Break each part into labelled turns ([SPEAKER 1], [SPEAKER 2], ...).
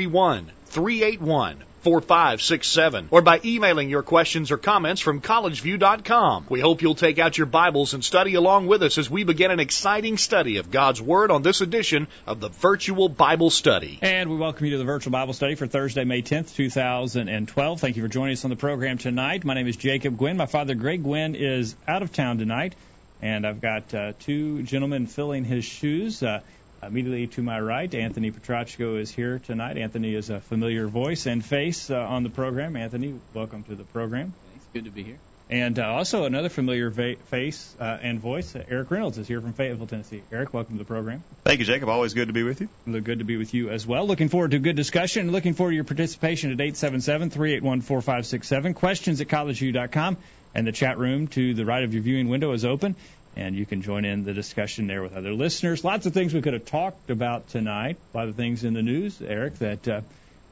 [SPEAKER 1] 331 381 4567 or by emailing your questions or comments from collegeview.com. We hope you'll take out your Bibles and study along with us as we begin an exciting study of God's Word on this edition of the Virtual Bible Study.
[SPEAKER 2] And we welcome you to the Virtual Bible Study for Thursday, May 10th, 2012. Thank you for joining us on the program tonight. My name is Jacob Gwynn. My father, Greg Gwynn, is out of town tonight, and I've got uh, two gentlemen filling his shoes. Uh, Immediately to my right, Anthony Petrachko is here tonight. Anthony is a familiar voice and face uh, on the program. Anthony, welcome to the program.
[SPEAKER 3] Thanks. Good to be here.
[SPEAKER 2] And uh, also another familiar va- face uh, and voice, uh, Eric Reynolds is here from Fayetteville, Tennessee. Eric, welcome to the program.
[SPEAKER 4] Thank you, Jacob. Always good to be with you.
[SPEAKER 2] Good to be with you as well. Looking forward to a good discussion. Looking forward to your participation at 877-381-4567. Questions at collegeview.com. And the chat room to the right of your viewing window is open and you can join in the discussion there with other listeners. Lots of things we could have talked about tonight. A lot of things in the news, Eric, that uh,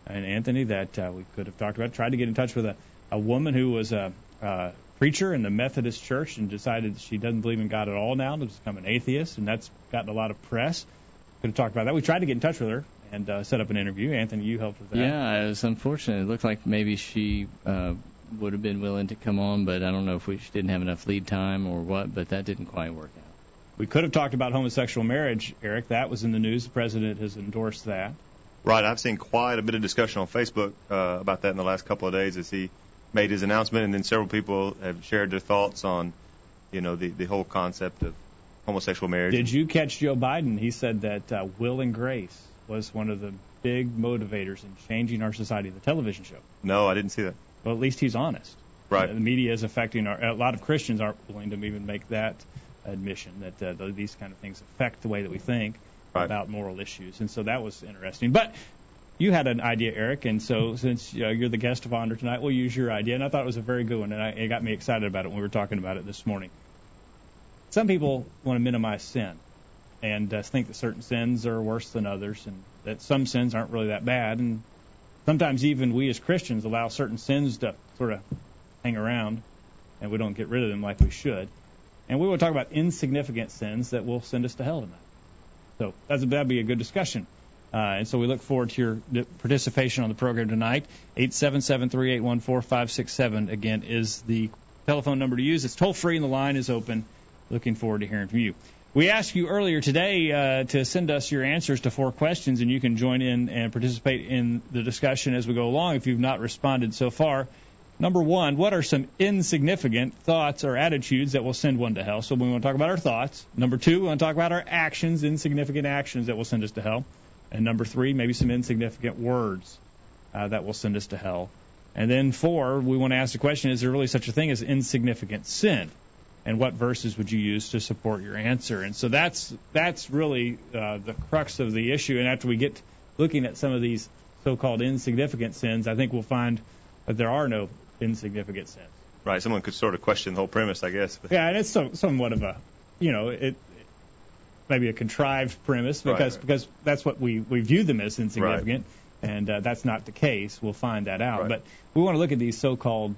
[SPEAKER 2] and Anthony that uh, we could have talked about. Tried to get in touch with a, a woman who was a, a preacher in the Methodist Church and decided she doesn't believe in God at all now to become an atheist, and that's gotten a lot of press. Could have talked about that. We tried to get in touch with her and uh, set up an interview. Anthony, you helped with that.
[SPEAKER 3] Yeah, it was unfortunate. It looked like maybe she uh, would have been willing to come on, but I don't know if we didn't have enough lead time or what, but that didn't quite work out.
[SPEAKER 2] We could have talked about homosexual marriage, Eric. That was in the news. The president has endorsed that.
[SPEAKER 4] Right. I've seen quite a bit of discussion on Facebook uh, about that in the last couple of days as he made his announcement, and then several people have shared their thoughts on, you know, the the whole concept of homosexual marriage.
[SPEAKER 2] Did you catch Joe Biden? He said that uh, will and grace was one of the big motivators in changing our society. The television show.
[SPEAKER 4] No, I didn't see that.
[SPEAKER 2] Well, at least he's honest.
[SPEAKER 4] Right.
[SPEAKER 2] The media is affecting our. A lot of Christians aren't willing to even make that admission that uh, these kind of things affect the way that we think
[SPEAKER 4] right.
[SPEAKER 2] about moral issues, and so that was interesting. But you had an idea, Eric, and so since uh, you're the guest of honor tonight, we'll use your idea, and I thought it was a very good one, and I, it got me excited about it when we were talking about it this morning. Some people want to minimize sin and uh, think that certain sins are worse than others, and that some sins aren't really that bad, and sometimes even we as Christians allow certain sins to sort of hang around and we don't get rid of them like we should. And we will talk about insignificant sins that will send us to hell tonight. So that'd be a good discussion. Uh, and so we look forward to your participation on the program tonight. 877-381-4567 again is the telephone number to use. It's toll free and the line is open. Looking forward to hearing from you. We asked you earlier today uh, to send us your answers to four questions, and you can join in and participate in the discussion as we go along if you've not responded so far. Number one, what are some insignificant thoughts or attitudes that will send one to hell? So we want to talk about our thoughts. Number two, we want to talk about our actions, insignificant actions that will send us to hell. And number three, maybe some insignificant words uh, that will send us to hell. And then four, we want to ask the question, is there really such a thing as insignificant sin? And what verses would you use to support your answer? And so that's that's really uh, the crux of the issue. And after we get looking at some of these so-called insignificant sins, I think we'll find that there are no insignificant sins.
[SPEAKER 4] Right. Someone could sort of question the whole premise, I guess.
[SPEAKER 2] Yeah, and it's so, somewhat of a, you know, it maybe a contrived premise because
[SPEAKER 4] right.
[SPEAKER 2] because that's what we we view them as insignificant.
[SPEAKER 4] Right.
[SPEAKER 2] And uh, that's not the case. We'll find that out.
[SPEAKER 4] Right.
[SPEAKER 2] But we want to look at these so-called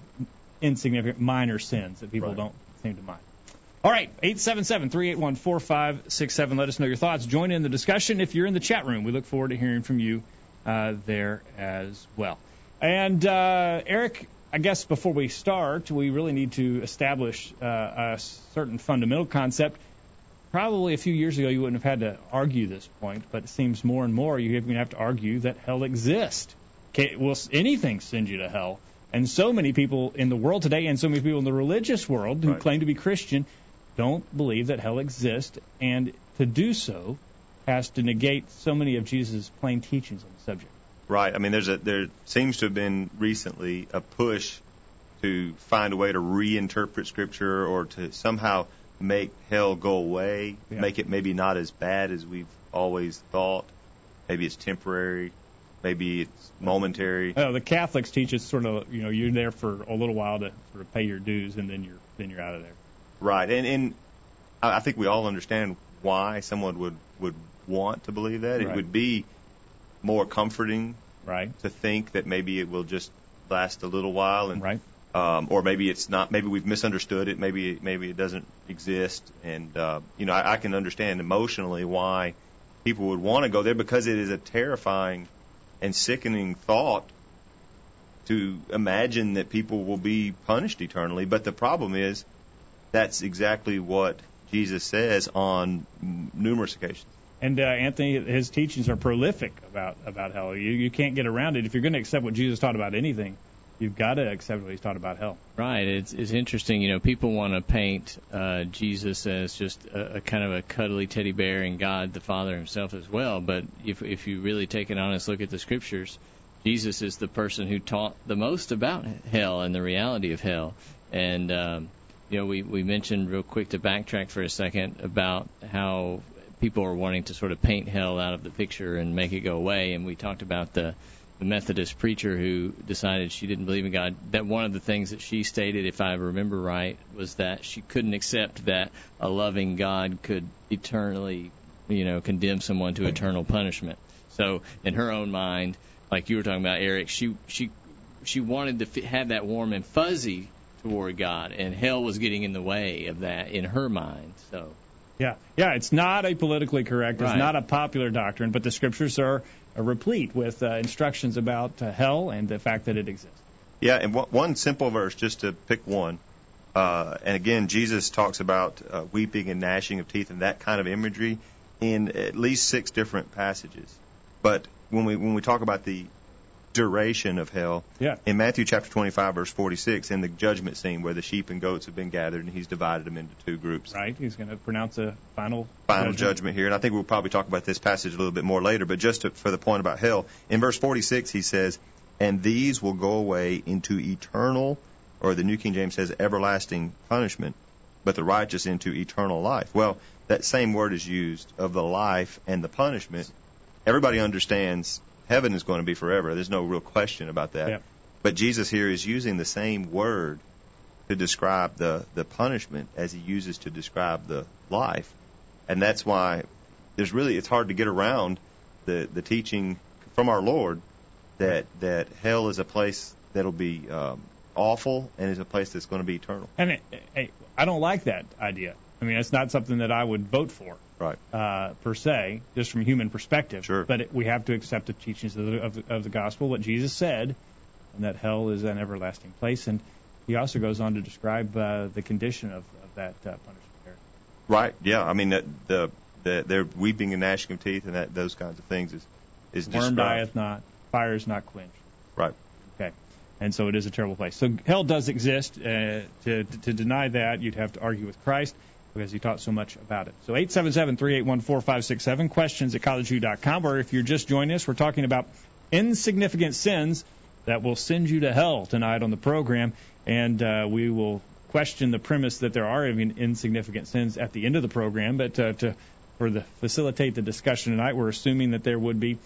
[SPEAKER 2] insignificant minor sins that people
[SPEAKER 4] Right.
[SPEAKER 2] don't seem to mind. All right, 877-381-4567. Let us know your thoughts. Join in the discussion if you're in the chat room. We look forward to hearing from you uh, there as well. And uh, Eric, I guess before we start, we really need to establish uh, a certain fundamental concept. Probably a few years ago, you wouldn't have had to argue this point, but it seems more and more you're going to have to argue that hell exists. Okay, will anything send you to hell? And so many people in the world today, and so many people in the religious world who
[SPEAKER 4] Right.
[SPEAKER 2] claim to be Christian, don't believe that hell exists, and to do so has to negate so many of Jesus' plain teachings on the subject.
[SPEAKER 4] Right. I mean, there's a there seems to have been recently a push to find a way to reinterpret Scripture or to somehow make hell go away,
[SPEAKER 2] Yeah.
[SPEAKER 4] make it maybe not as bad as we've always thought. Maybe it's temporary. Maybe it's momentary.
[SPEAKER 2] Uh, the Catholics teach us sort of you know you're there for a little while to sort of pay your dues and then you're then you're out of there.
[SPEAKER 4] Right, and and I I think we all understand why someone would would want to believe that. It
[SPEAKER 2] Right.
[SPEAKER 4] would be more comforting
[SPEAKER 2] Right.
[SPEAKER 4] to think that maybe it will just last a little while, and
[SPEAKER 2] Right.
[SPEAKER 4] um, or maybe it's not. Maybe we've misunderstood it. Maybe maybe it doesn't exist, and uh, you know I, I can understand emotionally why people would want to go there because it is a terrifying and sickening thought to imagine that people will be punished eternally. But the problem is that's exactly what Jesus says on numerous occasions.
[SPEAKER 2] And uh, Anthony, his teachings are prolific about about hell. You you can't get around it if you're going to accept what Jesus taught about anything. You've got to accept what he's taught about hell.
[SPEAKER 3] Right. It's it's interesting. You know, people want to paint uh, Jesus as just a, a kind of a cuddly teddy bear, and God the Father Himself as well. But if if you really take an honest look at the Scriptures, Jesus is the person who taught the most about hell and the reality of hell. And um, you know, we we mentioned real quick to backtrack for a second about how people are wanting to sort of paint hell out of the picture and make it go away. And we talked about the the Methodist preacher who decided she didn't believe in God. That one of the things that she stated, if I remember right, was that she couldn't accept that a loving God could eternally, you know, condemn someone to eternal punishment. So in her own mind, like you were talking about, Eric, she she she wanted to f- have that warm and fuzzy toward God, and hell was getting in the way of that in her mind. So
[SPEAKER 2] Yeah, yeah. It's not a politically correct. It's
[SPEAKER 3] Right.
[SPEAKER 2] not a popular doctrine, but the scriptures are, are replete with uh, instructions about uh, hell and the fact that it exists.
[SPEAKER 4] Yeah, and one, one simple verse, just to pick one. Uh, and again, Jesus talks about uh, weeping and gnashing of teeth and that kind of imagery in at least six different passages. But when we when we talk about the duration of hell,
[SPEAKER 2] Yeah.
[SPEAKER 4] in Matthew chapter 25 verse 46, in the judgment scene where the sheep and goats have been gathered and he's divided them into two groups.
[SPEAKER 2] Right? He's going to pronounce a final
[SPEAKER 4] final judgment here, and I think we'll probably talk about this passage a little bit more later. But just to, for the point about hell, in verse 46, he says, "And these will go away into eternal," or the New King James says, "everlasting punishment," but the righteous into eternal life. Well, that same word is used of the life and the punishment. Everybody understands heaven is going to be forever. There's no real question about that.
[SPEAKER 2] Yeah.
[SPEAKER 4] But Jesus here is using the same word to describe the, the punishment as he uses to describe the life. And that's why there's really it's hard to get around the, the teaching from our Lord that that hell is a place that'll be um, awful and is a place that's going to be eternal.
[SPEAKER 2] And it, hey, I don't like that idea. I mean, it's not something that I would vote for.
[SPEAKER 4] Right.
[SPEAKER 2] uh, per se, just from a human perspective.
[SPEAKER 4] Sure.
[SPEAKER 2] But it, we have to accept the teachings of the, of, the, of the gospel, what Jesus said, and that hell is an everlasting place. And he also goes on to describe uh, the condition of, of that uh, punishment there.
[SPEAKER 4] Right. Yeah. I mean that the the they're weeping and gnashing of teeth and that those kinds of things is is
[SPEAKER 2] Worm
[SPEAKER 4] described.
[SPEAKER 2] dieth not, fire is not quenched.
[SPEAKER 4] Right.
[SPEAKER 2] Okay. And so it is a terrible place. So hell does exist. Uh, to, to deny that, you'd have to argue with Christ because he taught so much about it. So 877-381-4567, questions at collegeview.com, or if you're just joining us, we're talking about insignificant sins that will send you to hell tonight on the program, and uh, we will question the premise that there are even insignificant sins at the end of the program, but uh, to for the facilitate the discussion tonight, we're assuming that there would be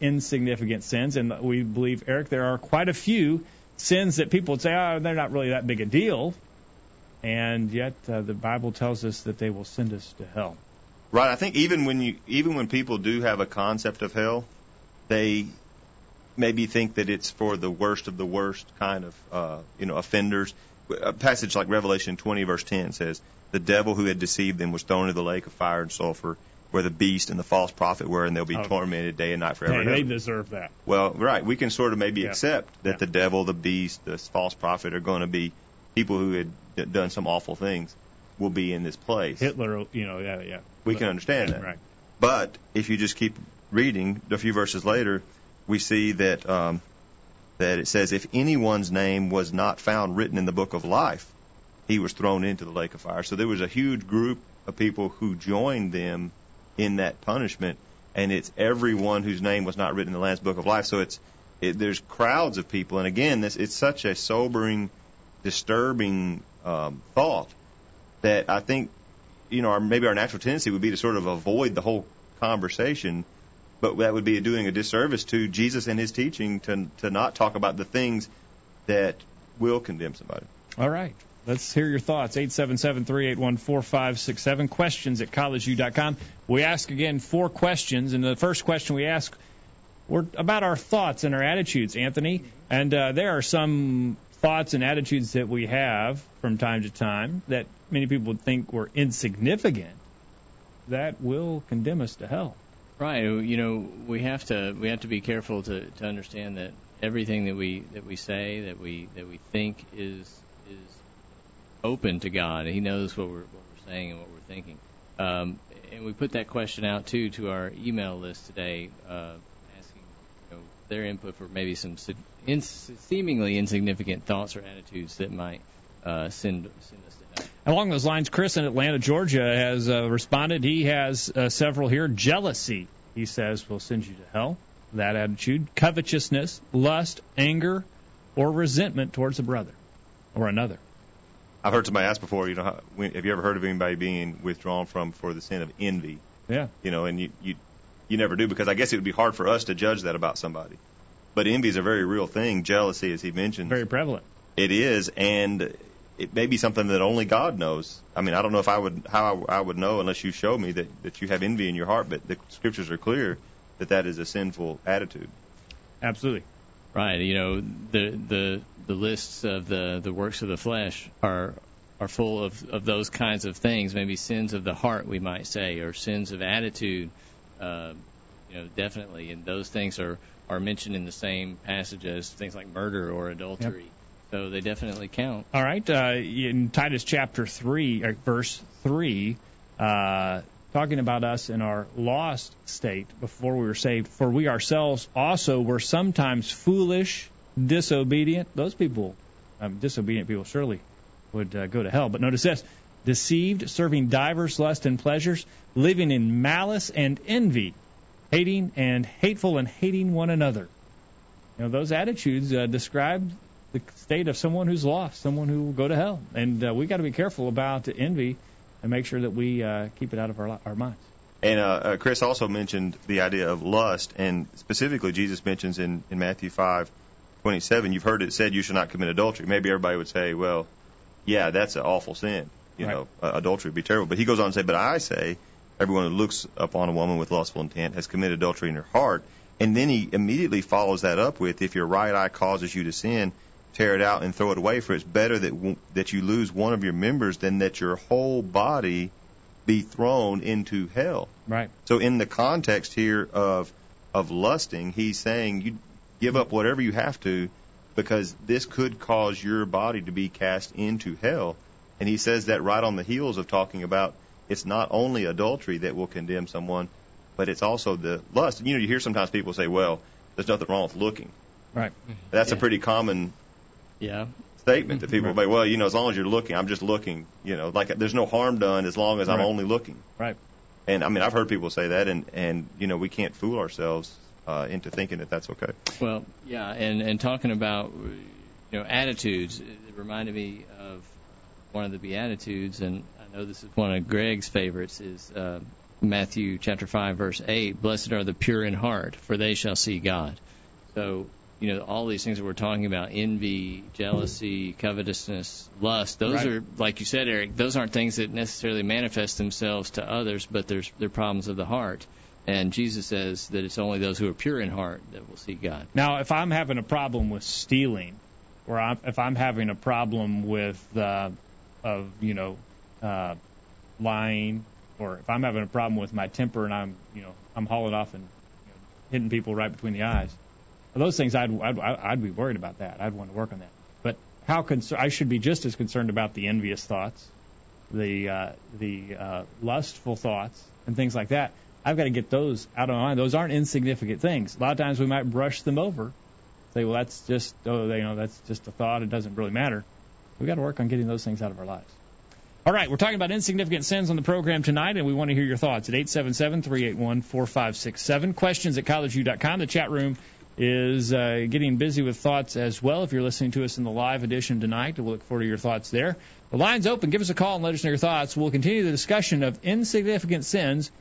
[SPEAKER 2] insignificant sins, and we believe, Eric, there are quite a few sins that people would say, oh, they're not really that big a deal, and yet uh, the Bible tells us that they will send us to hell.
[SPEAKER 4] Right. I think even when you even when people do have a concept of hell, they maybe think that it's for the worst of the worst kind of uh, you know offenders. A passage like Revelation 20 verse 10 says, "The devil who had deceived them was thrown into the lake of fire and sulfur, where the beast and the false prophet were, and they'll be
[SPEAKER 2] Oh.
[SPEAKER 4] tormented day and night forever."
[SPEAKER 2] Hey, they deserve that.
[SPEAKER 4] Well, right. We can sort of maybe
[SPEAKER 2] Yeah.
[SPEAKER 4] accept that
[SPEAKER 2] Yeah.
[SPEAKER 4] the devil, the beast, the false prophet are going to be people who had done some awful things will be in this place.
[SPEAKER 2] Hitler, you know, yeah, yeah.
[SPEAKER 4] We can understand that.
[SPEAKER 2] Right.
[SPEAKER 4] But if you just keep reading a few verses later, we see that um, that it says, "If anyone's name was not found written in the book of life, he was thrown into the lake of fire." So there was a huge group of people who joined them in that punishment, and it's everyone whose name was not written in the Lamb's book of life. So it's it, there's crowds of people, and again, this it's such a sobering, disturbing um, thought that I think you know, our, maybe our natural tendency would be to sort of avoid the whole conversation but that would be doing a disservice to Jesus and his teaching to to not talk about the things that will condemn somebody.
[SPEAKER 2] All right. Let's hear your thoughts. 877-381-4567. Questions at collegeview.com. We ask again four questions, and the first question we ask were about our thoughts and our attitudes, Anthony. And uh, there are some thoughts and attitudes that we have from time to time that many people would think were insignificant that will condemn us to hell.
[SPEAKER 3] Right. You know, we have to we have to be careful to, to understand that everything that we that we say that we that we think is is open to God. He knows what we're what we're saying and what we're thinking. Um, and we put that question out too to our email list today, uh, asking you know, their input for maybe some in, seemingly insignificant thoughts or attitudes that might uh, send send us to hell.
[SPEAKER 2] Along those lines, Chris in Atlanta, Georgia, has uh, responded. He has uh, several here. Jealousy, he says, will send you to hell. That attitude, covetousness, lust, anger, or resentment towards a brother or another.
[SPEAKER 4] I've heard somebody ask before, you know, how, have you ever heard of anybody being withdrawn from for the sin of envy?
[SPEAKER 2] Yeah.
[SPEAKER 4] You know, and you you you never do because I guess it would be hard for us to judge that about somebody. But envy is a very real thing. Jealousy, as he mentioned,
[SPEAKER 2] very prevalent.
[SPEAKER 4] It is, and it may be something that only God knows. I mean, I don't know if I would how I, I would know unless you show me that that you have envy in your heart. But the scriptures are clear that that is a sinful attitude.
[SPEAKER 2] Absolutely.
[SPEAKER 3] Right. You know, the the the lists of the the works of the flesh are are full of of those kinds of things. Maybe sins of the heart, we might say, or sins of attitude. Uh, you know, definitely, and those things are are mentioned in the same passage as things like murder or adultery. Yep. So they definitely count.
[SPEAKER 2] All right. Uh, in Titus chapter three, uh, verse three, uh, talking about us in our lost state before we were saved. For we ourselves also were sometimes foolish, disobedient. Those people, um, disobedient people, surely would uh, go to hell. But notice this deceived, serving divers lusts and pleasures, living in malice and envy, hating and hateful and hating one another. You know, those attitudes uh, describe the state of someone who's lost, someone who will go to hell. And uh, we got to be careful about envy and make sure that we uh, keep it out of our, our minds.
[SPEAKER 4] And uh, uh, Chris also mentioned the idea of lust, and specifically Jesus mentions in, in Matthew 5, 27, you've heard it said you should not commit adultery. Maybe everybody would say, well, yeah, that's an awful sin. You right. know, uh, adultery would be terrible. But he goes on to say, but I say, everyone who looks upon a woman with lustful intent has committed adultery in her heart. And then he immediately follows that up with, if your right eye causes you to sin, tear it out and throw it away. For it's better that that you lose one of your members than that your whole body be thrown into hell.
[SPEAKER 2] Right.
[SPEAKER 4] So in the context here of of lusting, he's saying you give up whatever you have to because this could cause your body to be cast into hell. And he says that right on the heels of talking about it's not only adultery that will condemn someone, but it's also the lust. And you know, you hear sometimes people say, "Well, there's nothing wrong with looking."
[SPEAKER 2] Right.
[SPEAKER 4] That's yeah. a pretty common
[SPEAKER 3] yeah
[SPEAKER 4] statement that people right. make. Well, you know, as long as you're looking, I'm just looking. You know, like there's no harm done as long as I'm only looking.
[SPEAKER 2] Right.
[SPEAKER 4] And I mean, I've heard people say that, and and you know, we can't fool ourselves uh, into thinking that that's okay.
[SPEAKER 3] Well, yeah, and and talking about you know attitudes, it reminded me of one of the beatitudes, and I know this is one of Greg's favorites is. Uh, Matthew chapter 5 verse 8 blessed are the pure in heart for they shall see God so you know all these things that we're talking about envy jealousy covetousness lust those right. are like you said eric those aren't things that necessarily manifest themselves to others but there's they're problems of the heart and jesus says that it's only those who are pure in heart that will see god
[SPEAKER 2] now if i'm having a problem with stealing or I'm, if i'm having a problem with uh, of you know uh, lying or if i'm having a problem with my temper and i'm you know i'm hauling off and you know, hitting people right between the eyes those things, I'd, I'd, I'd be worried about that. I'd want to work on that. But how concern? I should be just as concerned about the envious thoughts, the uh, the uh, lustful thoughts, and things like that. I've got to get those out of my mind. Those aren't insignificant things. A lot of times we might brush them over, say, well, that's just oh, you know, that's just a thought. It doesn't really matter. We've got to work on getting those things out of our lives. All right, we're talking about insignificant sins on the program tonight, and we want to hear your thoughts at 877 381 4567. Questions at collegeview.com. The chat room is uh, getting busy with thoughts as well. If you're listening to us in the live edition tonight, we'll look forward to your thoughts there. The line's open. Give us a call and let us know your thoughts. We'll continue the discussion of insignificant sins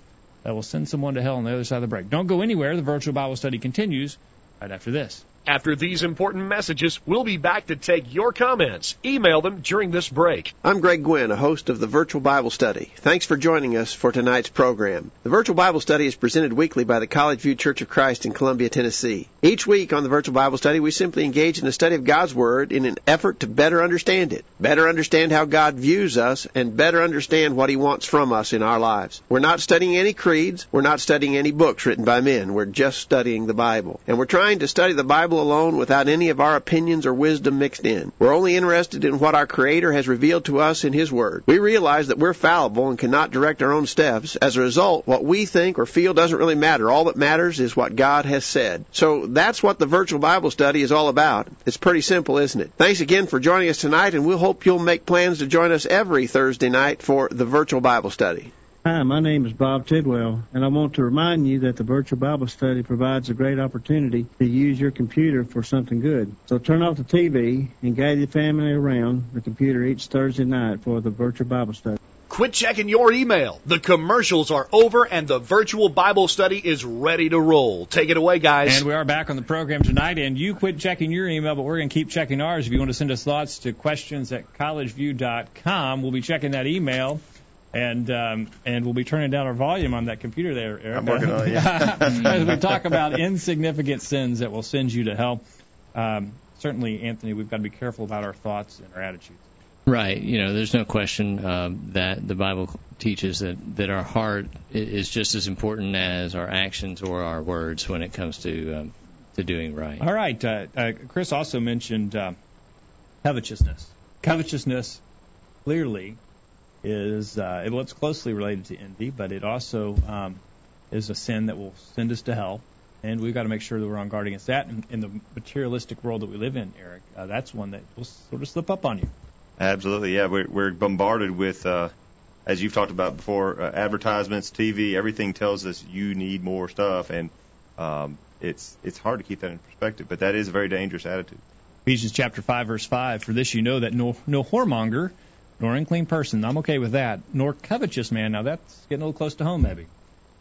[SPEAKER 2] that will send someone to hell on the other side of the break. Don't go anywhere. The virtual Bible study continues right after this.
[SPEAKER 1] After these important messages, we'll be back to take your comments. Email them during this break.
[SPEAKER 5] I'm Greg Gwynn, a host of the Virtual Bible Study. Thanks for joining us for tonight's program. The Virtual Bible Study is presented weekly by the College View Church of Christ in Columbia, Tennessee. Each week on the Virtual Bible Study, we simply engage in the study of God's Word in an effort to better understand it, better understand how God views us, and better understand what He wants from us in our lives. We're not studying any creeds. We're not studying any books written by men. We're just studying the Bible. And we're trying to study the Bible alone without any of our opinions or wisdom mixed in. We're only interested in what our Creator has revealed to us in His Word. We realize that we're fallible and cannot direct our own steps. As a result, what we think or feel doesn't really matter. All that matters is what God has said. So that's what the virtual Bible study is all about. It's pretty simple, isn't it? Thanks again for joining us tonight, and we'll hope you'll make plans to join us every Thursday night for the virtual Bible study.
[SPEAKER 6] Hi, my name is Bob Tidwell, and I want to remind you that the virtual Bible study provides a great opportunity to use your computer for something good. So turn off the TV and gather your family around the computer each Thursday night for the virtual Bible study.
[SPEAKER 1] Quit checking your email. The commercials are over and the virtual Bible study is ready to roll. Take it away, guys.
[SPEAKER 2] And we are back on the program tonight, and you quit checking your email, but we're going to keep checking ours. If you want to send us thoughts to questions at collegeview.com, we'll be checking that email and um, and we'll be turning down our volume on that computer there, Eric.
[SPEAKER 4] I'm working on it. Yeah.
[SPEAKER 2] As we talk about insignificant sins that will send you to hell. Um, certainly, Anthony, we've got to be careful about our thoughts and our attitudes.
[SPEAKER 3] Right. You know, there's no question um, that the Bible teaches that, that our heart is just as important as our actions or our words when it comes to um, to doing right.
[SPEAKER 2] All right. Uh, uh, Chris also mentioned uh, covetousness. Covetousness clearly is uh, well, it's closely related to envy, but it also um, is a sin that will send us to hell. And we've got to make sure that we're on guard against that. In, in the materialistic world that we live in, Eric, uh, that's one that will sort of slip up on you.
[SPEAKER 4] Absolutely, yeah. We're, we're bombarded with, uh, as you've talked about before, uh, advertisements, TV. Everything tells us you need more stuff, and um, it's it's hard to keep that in perspective. But that is a very dangerous attitude.
[SPEAKER 2] Ephesians chapter five, verse five. For this you know that no no whoremonger, nor unclean person. I'm okay with that. Nor covetous man. Now that's getting a little close to home, maybe.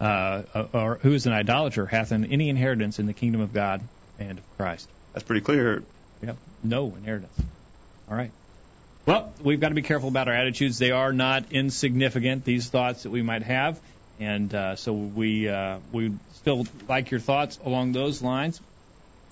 [SPEAKER 2] Uh, or who is an idolater hath an, any inheritance in the kingdom of God and of Christ.
[SPEAKER 4] That's pretty clear.
[SPEAKER 2] Yep. No inheritance. All right. Well, we've got to be careful about our attitudes. They are not insignificant, these thoughts that we might have. And uh, so we uh, we still like your thoughts along those lines.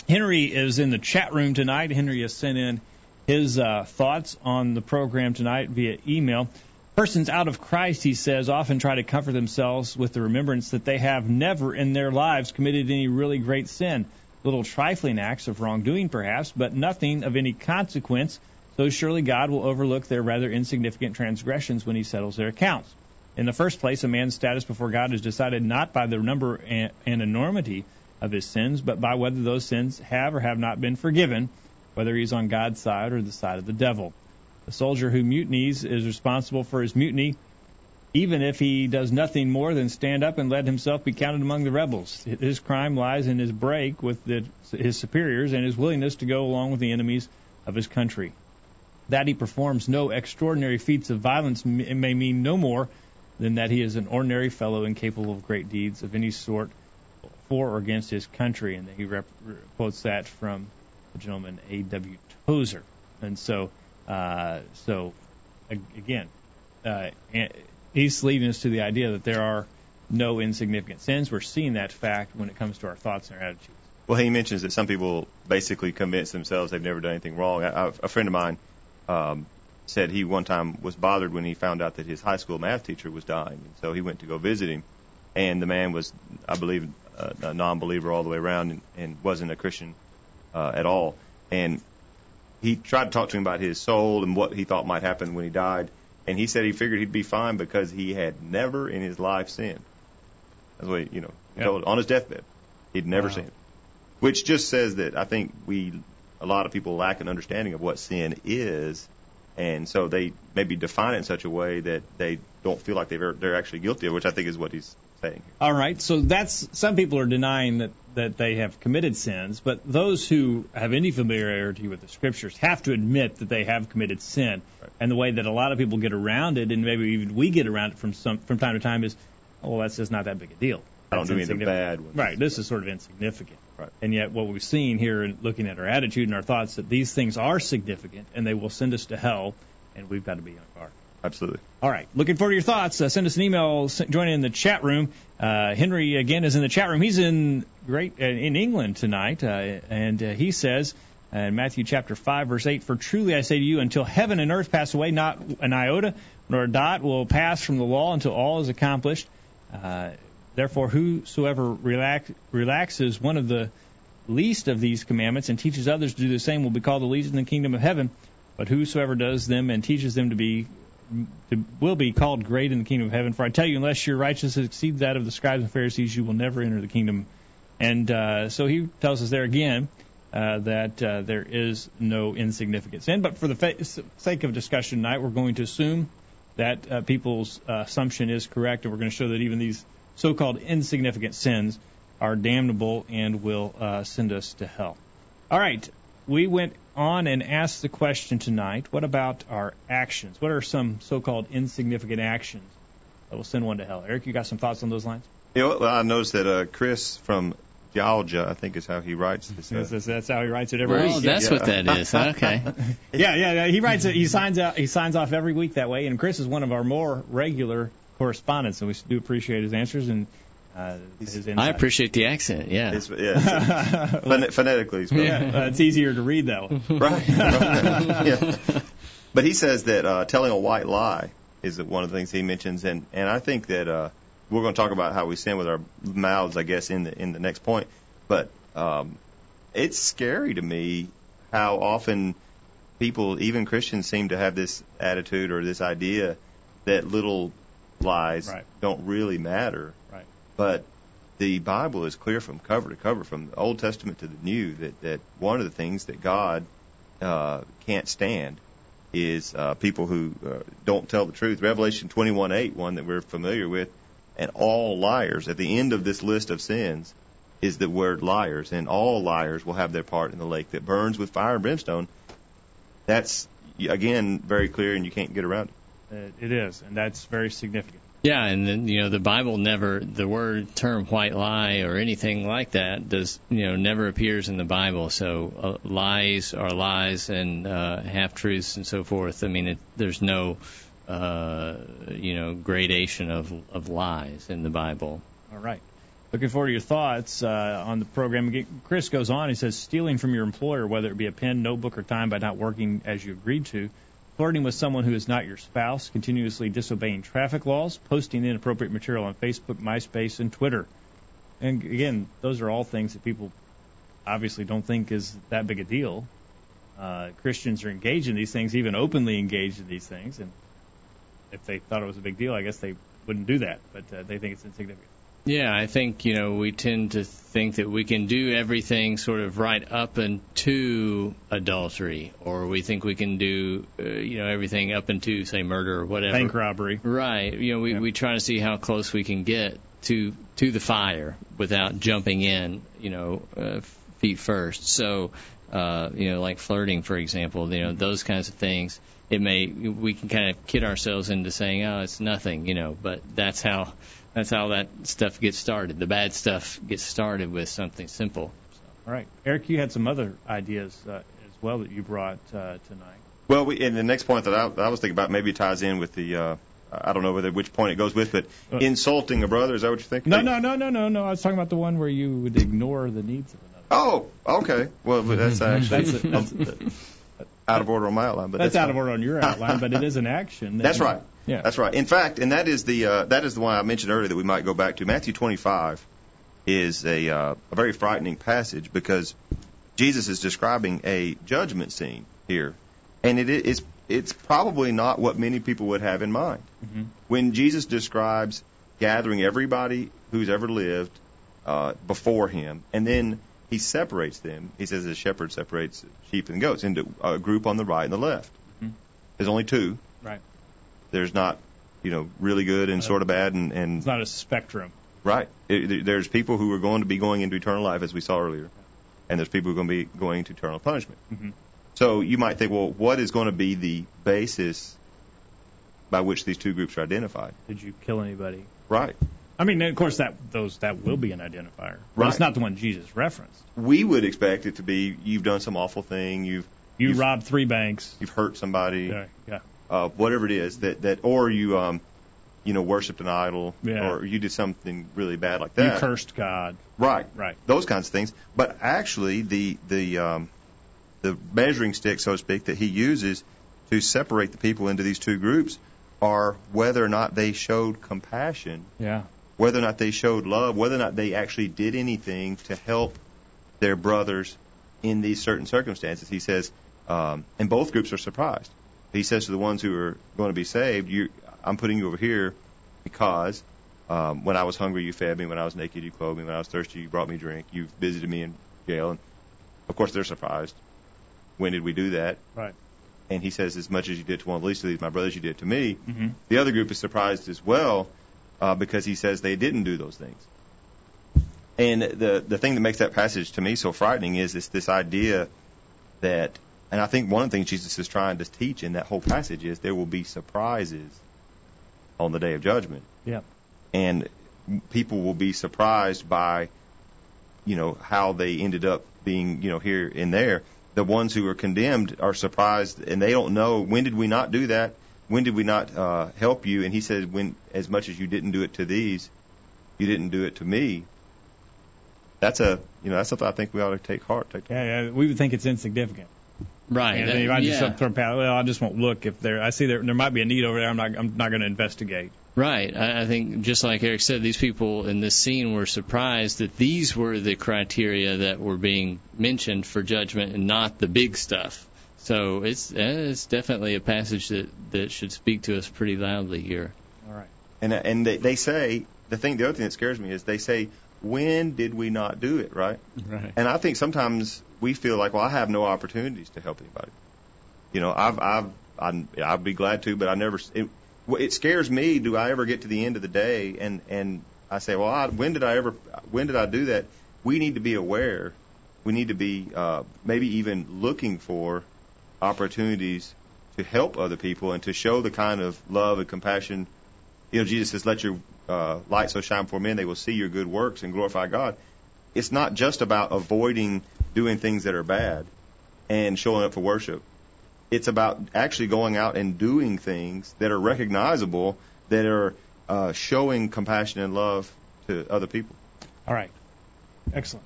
[SPEAKER 2] Henry is in the chat room tonight. Henry has sent in his uh, thoughts on the program tonight via email. Persons out of Christ, he says, often try to comfort themselves with the remembrance that they have never in their lives committed any really great sin. Little trifling acts of wrongdoing, perhaps, but nothing of any consequence so surely God will overlook their rather insignificant transgressions when he settles their accounts. In the first place, a man's status before God is decided not by the number and enormity of his sins, but by whether those sins have or have not been forgiven, whether he's on God's side or the side of the devil. The soldier who mutinies is responsible for his mutiny, even if he does nothing more than stand up and let himself be counted among the rebels. His crime lies in his break with the, his superiors and his willingness to go along with the enemies of his country. That he performs no extraordinary feats of violence may mean no more than that he is an ordinary fellow incapable of great deeds of any sort for or against his country. And he rep- quotes that from gentleman A.W. Tozer. And so, uh, so again, uh, he's leading us to the idea that there are no insignificant sins. We're seeing that fact when it comes to our thoughts and our attitudes.
[SPEAKER 4] Well, he mentions that some people basically convince themselves they've never done anything wrong. I, I, a friend of mine um, said he one time was bothered when he found out that his high school math teacher was dying, and so he went to go visit him. And the man was, I believe, a, a non-believer all the way around, and, and wasn't a Christian uh, at all. And he tried to talk to him about his soul and what he thought might happen when he died. And he said he figured he'd be fine because he had never in his life sinned. That's what he, you know. Yep. Told, on his deathbed, he'd never wow. sinned, which just says that I think we a lot of people lack an understanding of what sin is, and so they maybe define it in such a way that they don't feel like they're they're actually guilty of, which I think is what he's saying.
[SPEAKER 2] All right, so that's some people are denying that that they have committed sins, but those who have any familiarity with the scriptures have to admit that they have committed sin. Right. And the way that a lot of people get around it, and maybe even we get around it from some from time to time, is oh, well, that's just not that big a deal.
[SPEAKER 4] I don't do any of the
[SPEAKER 2] insignificant.
[SPEAKER 4] bad.
[SPEAKER 2] Right. This is sort of insignificant.
[SPEAKER 4] Right.
[SPEAKER 2] And yet, what we've seen here, in looking at our attitude and our thoughts, that these things are significant and they will send us to hell, and we've got to be on guard.
[SPEAKER 4] Absolutely.
[SPEAKER 2] All right. Looking forward to your thoughts. Uh, send us an email. Join in the chat room. Uh, Henry again is in the chat room. He's in great uh, in England tonight, uh, and uh, he says in Matthew chapter five verse eight, "For truly I say to you, until heaven and earth pass away, not an iota nor a dot will pass from the law until all is accomplished." Uh, Therefore, whosoever relax, relaxes one of the least of these commandments and teaches others to do the same will be called the least in the kingdom of heaven. But whosoever does them and teaches them to be will be called great in the kingdom of heaven. For I tell you, unless your righteousness exceeds that of the scribes and Pharisees, you will never enter the kingdom. And uh, so he tells us there again uh, that uh, there is no insignificant sin. But for the fa- sake of discussion tonight, we're going to assume that uh, people's uh, assumption is correct, and we're going to show that even these so-called insignificant sins are damnable and will uh, send us to hell. All right, we went on and asked the question tonight: What about our actions? What are some so-called insignificant actions that will send one to hell? Eric, you got some thoughts on those lines?
[SPEAKER 4] You know, I noticed that uh, Chris from Georgia, I think is how he writes this. Uh,
[SPEAKER 2] That's, that's how he writes it every
[SPEAKER 3] Well,
[SPEAKER 2] week.
[SPEAKER 3] that's
[SPEAKER 4] Yeah.
[SPEAKER 3] what that is. Okay.
[SPEAKER 2] Yeah, yeah, yeah. He writes it. He signs out. He signs off every week that way. And Chris is one of our more regular correspondents, and we do appreciate his answers and his insight.
[SPEAKER 3] I appreciate the accent. Yeah.
[SPEAKER 4] it's, yeah, it's, phon- phonetically, it's
[SPEAKER 2] Yeah, uh, it's easier to read that one.
[SPEAKER 4] right. right. yeah. But he says that uh, telling a white lie is one of the things he mentions, and and I think that uh, we're going to talk about how we sin with our mouths, I guess, in the in the next point. But um, it's scary to me how often people, even Christians, seem to have this attitude or this idea that little lies
[SPEAKER 2] Right.
[SPEAKER 4] don't really matter. But the Bible is clear from cover to cover, from the Old Testament to the New, that that one of the things that God uh, can't stand is uh, people who uh, don't tell the truth. Revelation 21:8, one that we're familiar with, and all liars. At the end of this list of sins is the word liars, and all liars will have their part in the lake that burns with fire and brimstone. That's again very clear, and you can't get around it.
[SPEAKER 2] Uh, it is, and that's very significant.
[SPEAKER 3] Yeah, and then you know the Bible never the word term white lie or anything like that does you know never appears in the Bible. So uh, lies are lies and uh, half truths and so forth. I mean, it, there's no uh, you know gradation of of lies in the Bible.
[SPEAKER 2] All right. Looking forward to your thoughts uh, on the program. Chris goes on. He says, stealing from your employer, whether it be a pen, notebook, or time by not working as you agreed to, flirting with someone who is not your spouse, continuously disobeying traffic laws, posting inappropriate material on Facebook, MySpace, and Twitter. And again, those are all things that people obviously don't think is that big a deal. Uh, Christians are engaged in these things, even openly engaged in these things, and if they thought it was a big deal, I guess they wouldn't do that. But uh, they think it's insignificant.
[SPEAKER 3] Yeah, I think you know we tend to think that we can do everything sort of right up into adultery, or we think we can do uh, you know everything up into say murder or whatever.
[SPEAKER 2] Bank robbery.
[SPEAKER 3] Right. You know, we
[SPEAKER 2] Yeah.
[SPEAKER 3] we try to see how close we can get to to the fire without jumping in. You know, uh, feet first. So, uh, you know, like flirting, for example. You know, those kinds of things. It may we can kind of kid ourselves into saying, oh, it's nothing. You know, but that's how that's how that stuff gets started. The bad stuff gets started with something simple.
[SPEAKER 2] All right, Eric, you had some other ideas uh, as well that you brought uh, tonight.
[SPEAKER 4] Well, we, and the next point that I, I was thinking about maybe ties in with the. Uh, I don't know whether which point it goes with, but
[SPEAKER 2] Uh,
[SPEAKER 4] insulting a brother is that what you think?
[SPEAKER 2] No, no, no, no, no, no. I was talking about the one where you would ignore the needs of another.
[SPEAKER 4] Oh, okay. Well, but that's actually
[SPEAKER 2] That's, that's,
[SPEAKER 4] out of order on my outline. But
[SPEAKER 2] that's
[SPEAKER 4] that's
[SPEAKER 2] out of order on your outline, but it is an action. that
[SPEAKER 4] That's
[SPEAKER 2] you-
[SPEAKER 4] right.
[SPEAKER 2] Yeah.
[SPEAKER 4] That's right. In fact, and that is the uh, that is the one I mentioned earlier that we might go back to. Matthew 25 is a uh, a very frightening passage because Jesus is describing a judgment scene here, and it is it's probably not what many people would have in mind
[SPEAKER 2] Mhm.
[SPEAKER 4] when Jesus describes gathering everybody who's ever lived uh, before him, and then he separates them. He says the shepherd separates sheep and goats into a group on the right and the left.
[SPEAKER 2] Mhm.
[SPEAKER 4] There's only two.
[SPEAKER 2] Right.
[SPEAKER 4] There's not, you know, really good and sort of bad, and, and
[SPEAKER 2] It's not a spectrum.
[SPEAKER 4] right. It, there's people who are going to be going into eternal life, as we saw earlier, and there's people who are going to be going to eternal punishment.
[SPEAKER 2] Mhm.
[SPEAKER 4] So you might think, well, what is going to be the basis by which these two groups are identified?
[SPEAKER 2] Did you kill anybody?
[SPEAKER 4] Right.
[SPEAKER 2] I mean, of course, that those that will be an identifier. But
[SPEAKER 4] Right.
[SPEAKER 2] It's not the one Jesus referenced.
[SPEAKER 4] We would expect it to be you've done some awful thing, you've
[SPEAKER 2] You
[SPEAKER 4] You've-
[SPEAKER 2] robbed three banks.
[SPEAKER 4] you've hurt somebody,
[SPEAKER 2] Yeah, yeah.
[SPEAKER 4] Uh, whatever it is that that, or you um, you know, worshipped an idol,
[SPEAKER 2] Yeah.
[SPEAKER 4] or you did something really bad like that.
[SPEAKER 2] You cursed God.
[SPEAKER 4] Right.
[SPEAKER 2] Right.
[SPEAKER 4] Those kinds of things. But actually, the the um, the measuring stick, so to speak, that he uses to separate the people into these two groups are whether or not they showed compassion,
[SPEAKER 2] Yeah.
[SPEAKER 4] whether or not they showed love, whether or not they actually did anything to help their brothers in these certain circumstances. He says, um, and both groups are surprised. He says to the ones who are going to be saved, you, I'm putting you over here because um, when I was hungry, you fed me. When I was naked, you clothed me. When I was thirsty, you brought me drink. You visited me in jail. And of course, they're surprised. When did we do that?
[SPEAKER 2] Right.
[SPEAKER 4] And he says, as much as you did to one of the least of these, my brothers, you did to me.
[SPEAKER 2] Mhm.
[SPEAKER 4] The other group is surprised as well uh, because he says they didn't do those things. And the the thing that makes that passage to me so frightening is this this idea that, and I think one of the things Jesus is trying to teach in that whole passage is there will be surprises on the day of judgment
[SPEAKER 2] Yeah.
[SPEAKER 4] and people will be surprised by you know how they ended up being you know here and there the ones who are condemned are surprised and they don't know when did we not do that when did we not uh, help you and he said when as much as you didn't do it to these you didn't do it to me that's a you know that's something I think we ought to take heart take
[SPEAKER 2] Yeah, yeah. We would think it's insignificant.
[SPEAKER 3] Right.
[SPEAKER 2] And
[SPEAKER 3] that-
[SPEAKER 2] then I just
[SPEAKER 3] yeah.
[SPEAKER 2] throw past, well, I just won't look if there. I see there there might be a need over there. I'm not I'm not going to investigate.
[SPEAKER 3] Right. I, I think just like Eric said, these people in this scene were surprised that these were the criteria that were being mentioned for judgment and not the big stuff. So it's eh, it's definitely a passage that that should speak to us pretty loudly here.
[SPEAKER 2] All right.
[SPEAKER 4] and and they, they say the thing the other thing that scares me is they say when did we not do it right
[SPEAKER 3] Right.
[SPEAKER 4] And I think sometimes we feel like, well, I have no opportunities to help anybody. You know, I've, I've, I'm, I'd be glad to, but I never. It, it scares me. Do I ever get to the end of the day and and I say, well, I, when did I ever? When did I do that? We need to be aware. We need to be uh, maybe even looking for opportunities to help other people and to show the kind of love and compassion. You know, Jesus says, "Let your uh, light so shine before men; they will see your good works and glorify God." it's not just about avoiding doing things that are bad and showing up for worship. It's about actually going out and doing things that are recognizable, that are uh, showing compassion and love to other people.
[SPEAKER 2] All right. Excellent.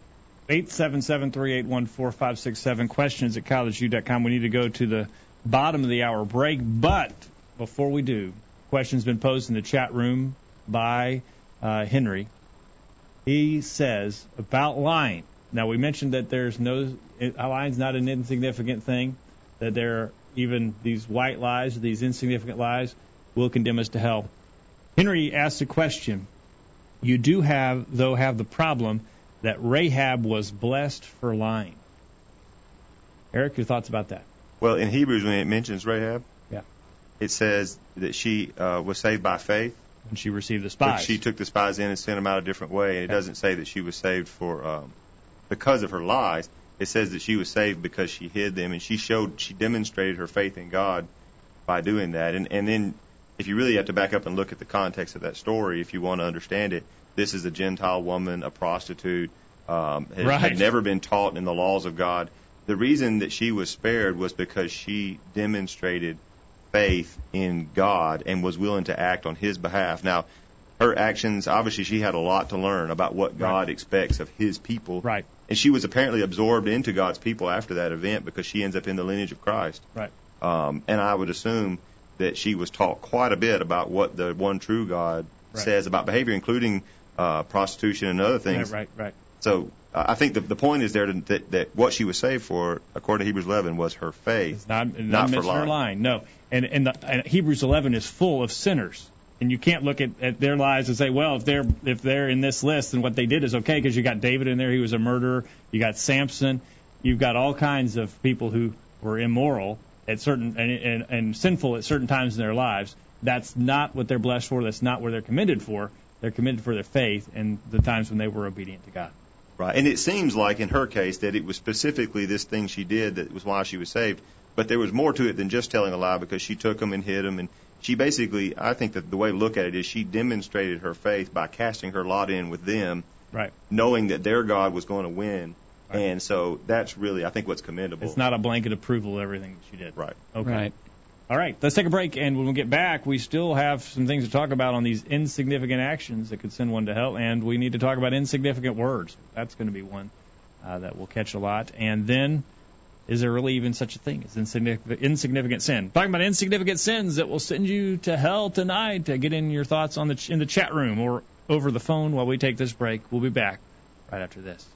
[SPEAKER 2] Eight seven seven three eight one four five six seven. Questions at collegeview.com. We need to go to the bottom of the hour break, but before we do, questions been posed in the chat room by uh, Henry. He says about lying. Now we mentioned that there's no lying's not an insignificant thing. That there are even these white lies, these insignificant lies, will condemn us to hell. Henry asked a question. You do have, though, have the problem that Rahab was blessed for lying. Eric, your thoughts about that?
[SPEAKER 4] Well, in Hebrews, when it mentions Rahab,
[SPEAKER 2] Yeah.
[SPEAKER 4] it says that she uh, was saved by faith,
[SPEAKER 2] When she received the
[SPEAKER 4] but
[SPEAKER 2] spies.
[SPEAKER 4] she took the spies in and sent them out a different way. And it
[SPEAKER 2] Okay.
[SPEAKER 4] doesn't say that she was saved for um, because of her lies. It says that she was saved because she hid them, and she showed, she demonstrated her faith in God by doing that. And and then, if you really have to back up and look at the context of that story, if you want to understand it, this is a Gentile woman, a prostitute, um, had,
[SPEAKER 2] Right.
[SPEAKER 4] had never been taught in the laws of God. The reason that she was spared was because she demonstrated faith in God and was willing to act on His behalf. Now, her actions, obviously, she had a lot to learn about what God expects of His people.
[SPEAKER 2] Right.
[SPEAKER 4] And she was apparently absorbed into God's people after that event because she ends up in the lineage of Christ.
[SPEAKER 2] Right.
[SPEAKER 4] Um, and I would assume that she was taught quite a bit about what the one true God
[SPEAKER 2] Right.
[SPEAKER 4] says about behavior, including uh, prostitution and other things.
[SPEAKER 2] Right, right, right.
[SPEAKER 4] So uh, I think the, the point is there to, that, that what she was saved for, according to Hebrews 11, was her faith.
[SPEAKER 2] It's not,
[SPEAKER 4] Not
[SPEAKER 2] not
[SPEAKER 4] for
[SPEAKER 2] mention her
[SPEAKER 4] lying.
[SPEAKER 2] lying. No. And, and, the, and Hebrews 11 is full of sinners. And you can't look at, at their lives and say, well, if they're if they're in this list, then what they did is okay because you got David in there, he was a murderer. You got Samson. You've got all kinds of people who were immoral at certain and, and, and sinful at certain times in their lives. That's not what they're blessed for. That's not where they're commended for. They're commended for their faith and the times when they were obedient to God.
[SPEAKER 4] Right. And it seems like in her case that it was specifically this thing she did that was why she was saved. but there was more to it than just telling a lie because she took them and hid them and she basically I think that the way to look at it is she demonstrated her faith by casting her lot in with them,
[SPEAKER 2] Right.
[SPEAKER 4] knowing that their God was going to win. And so that's really I think what's commendable.
[SPEAKER 2] It's not a blanket approval of everything that she did.
[SPEAKER 4] right.
[SPEAKER 2] Okay.
[SPEAKER 3] Right.
[SPEAKER 2] All right, let's take a break, and when we get back, we still have some things to talk about on these insignificant actions that could send one to hell, and we need to talk about insignificant words. That's going to be one uh, that will catch a lot. And then, is there really even such a thing as insignificant, insignificant sin? Talking about insignificant sins that will send you to hell tonight. Uh, get in your thoughts on the ch- in the chat room or over the phone while we take this break. We'll be back right after this.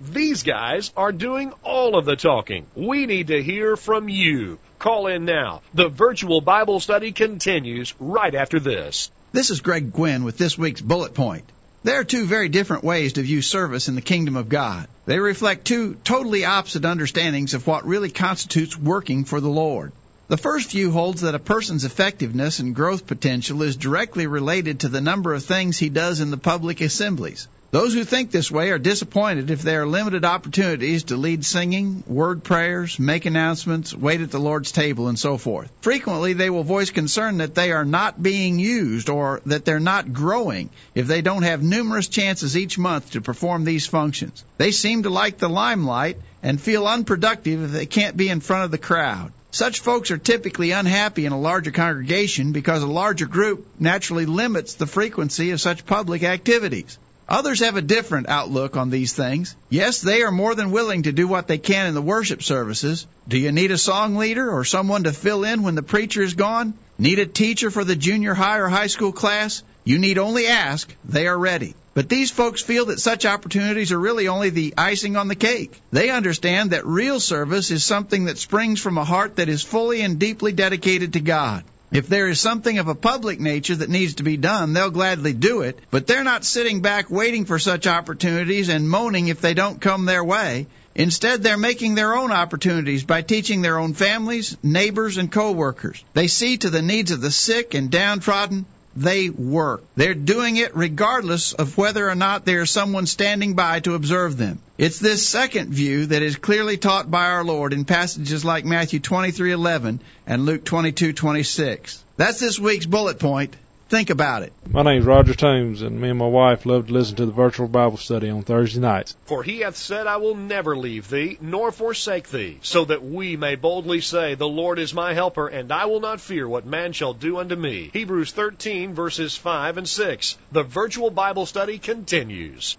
[SPEAKER 1] These guys are doing all of the talking. We need to hear from you. Call in now. The virtual Bible study continues right after this.
[SPEAKER 7] This is Greg Gwin with this week's bullet point. There are two very different ways to view service in the kingdom of God. They reflect two totally opposite understandings of what really constitutes working for the Lord. The first view holds that a person's effectiveness and growth potential is directly related to the number of things he does in the public assemblies. Those who think this way are disappointed if there are limited opportunities to lead singing, word prayers, make announcements, wait at the Lord's table, and so forth. Frequently, they will voice concern that they are not being used or that they're not growing if they don't have numerous chances each month to perform these functions. They seem to like the limelight and feel unproductive if they can't be in front of the crowd. Such folks are typically unhappy in a larger congregation because a larger group naturally limits the frequency of such public activities. Others have a different outlook on these things. Yes, they are more than willing to do what they can in the worship services. Do you need a song leader or someone to fill in when the preacher is gone? Need a teacher for the junior high or high school class? You need only ask. They are ready. But these folks feel that such opportunities are really only the icing on the cake. They understand that real service is something that springs from a heart that is fully and deeply dedicated to God. If there is something of a public nature that needs to be done, they'll gladly do it, but they're not sitting back waiting for such opportunities and moaning if they don't come their way. Instead, they're making their own opportunities by teaching their own families, neighbors, and coworkers. They see to the needs of the sick and downtrodden. They work. They're doing it regardless of whether or not there's someone standing by to observe them. It's this second view that is clearly taught by our Lord in passages like Matthew 23:11 and Luke 22:26. That's this week's bullet point. Think about it.
[SPEAKER 8] My name's Roger Toombs, and me and my wife love to listen to the virtual Bible study on Thursday nights.
[SPEAKER 1] For he hath said, I will never leave thee, nor forsake thee, so that we may boldly say, The Lord is my helper, and I will not fear what man shall do unto me. Hebrews 13, verses 5 and 6. The virtual Bible study continues.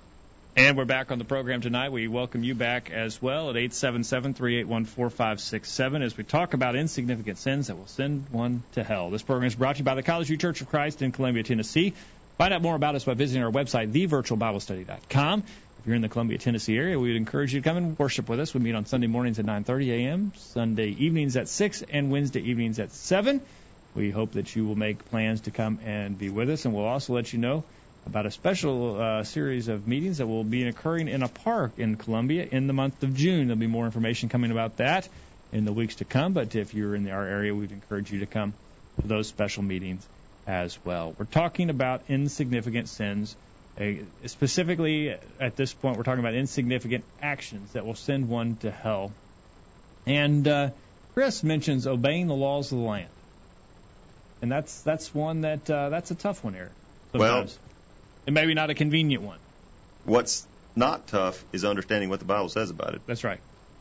[SPEAKER 2] And we're back on the program tonight. We welcome you back as well at 877-381-4567 as we talk about insignificant sins that will send one to hell. This program is brought to you by the Collegevue Church of Christ in Columbia, Tennessee. Find out more about us by visiting our website, thevirtualbiblestudy.com. If you're in the Columbia, Tennessee area, we would encourage you to come and worship with us. We meet on Sunday mornings at 9:30 a.m., Sunday evenings at 6, and Wednesday evenings at 7. We hope that you will make plans to come and be with us, and we'll also let you know about a special uh, series of meetings that will be occurring in a park in Columbia in the month of June. There'll be more information coming about that in the weeks to come, but if you're in our area, we'd encourage you to come to those special meetings as well. We're talking about insignificant sins. Uh, specifically, at this point, we're talking about insignificant actions that will send one to hell. And uh, Chris mentions obeying the laws of the land, and that's that's one that uh, that's a tough one here.
[SPEAKER 4] Well-
[SPEAKER 2] Sometimes. And maybe not a convenient one.
[SPEAKER 4] What's not tough is understanding what the Bible says about it.
[SPEAKER 2] That's right.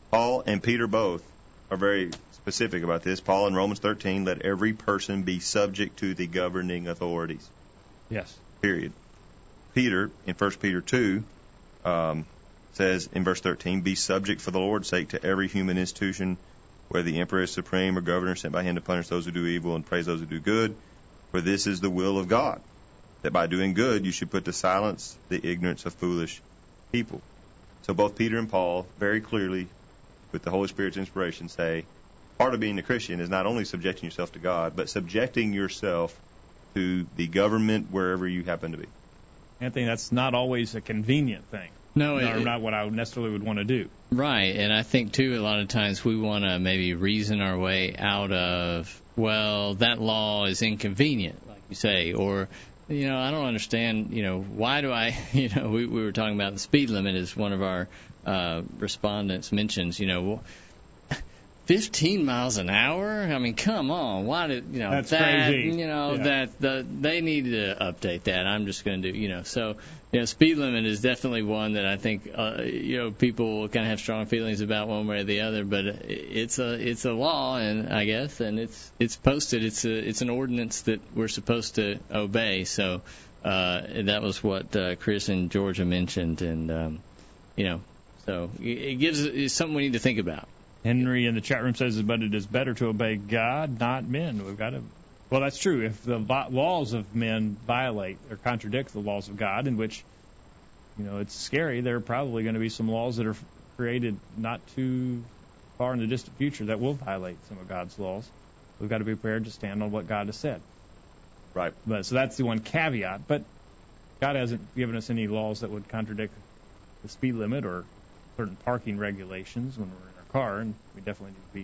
[SPEAKER 4] Paul and Peter both are very specific about this. Paul in Romans 13, let every person be subject to the governing authorities.
[SPEAKER 2] Yes.
[SPEAKER 4] Period. Peter in 1 Peter 2 um, says in verse 13, be subject for the Lord's sake to every human institution, whether the emperor is supreme or governor sent by him to punish those who do evil and praise those who do good. For this is the will of God, that by doing good you should put to silence the ignorance of foolish people. So both Peter and Paul very clearly, with the Holy Spirit's inspiration, say part of being a Christian is not only subjecting yourself to God, but subjecting yourself to the government wherever you happen to be.
[SPEAKER 2] Anthony, that's not always a convenient thing.
[SPEAKER 3] No,
[SPEAKER 2] or
[SPEAKER 3] it-
[SPEAKER 2] not what I necessarily would want to do.
[SPEAKER 3] Right, and I think too a lot of times we want to maybe reason our way out of well that law is inconvenient, like you say, or you know I don't understand. You know why do I? You know we we were talking about the speed limit as one of our uh, respondents mentions. You know. Well, 15 miles an hour. I mean, come on. Why did you know
[SPEAKER 2] That's
[SPEAKER 3] that?
[SPEAKER 2] crazy.
[SPEAKER 3] You know
[SPEAKER 2] Yeah.
[SPEAKER 3] that the they need to update that. I'm just going to do you know so. You know, speed limit is definitely one that I think uh, you know people will kind of have strong feelings about one way or the other. But it's a it's a law, and I guess, and it's it's posted. It's a it's an ordinance that we're supposed to obey. So uh, that was what uh, Chris and Georgia mentioned, and um, you know, so it it gives it's something we need to think about.
[SPEAKER 2] Henry in the chat room says, but it is better to obey God, not men. We've got to. Well, that's true. If the laws of men violate or contradict the laws of God, in which, you know, it's scary, there are probably going to be some laws that are created not too far in the distant future that will violate some of God's laws. We've got to be prepared to stand on what God has said.
[SPEAKER 4] Right.
[SPEAKER 2] But so that's the one caveat. But God hasn't given us any laws that would contradict the speed limit or certain parking regulations when we're car, and we definitely need to be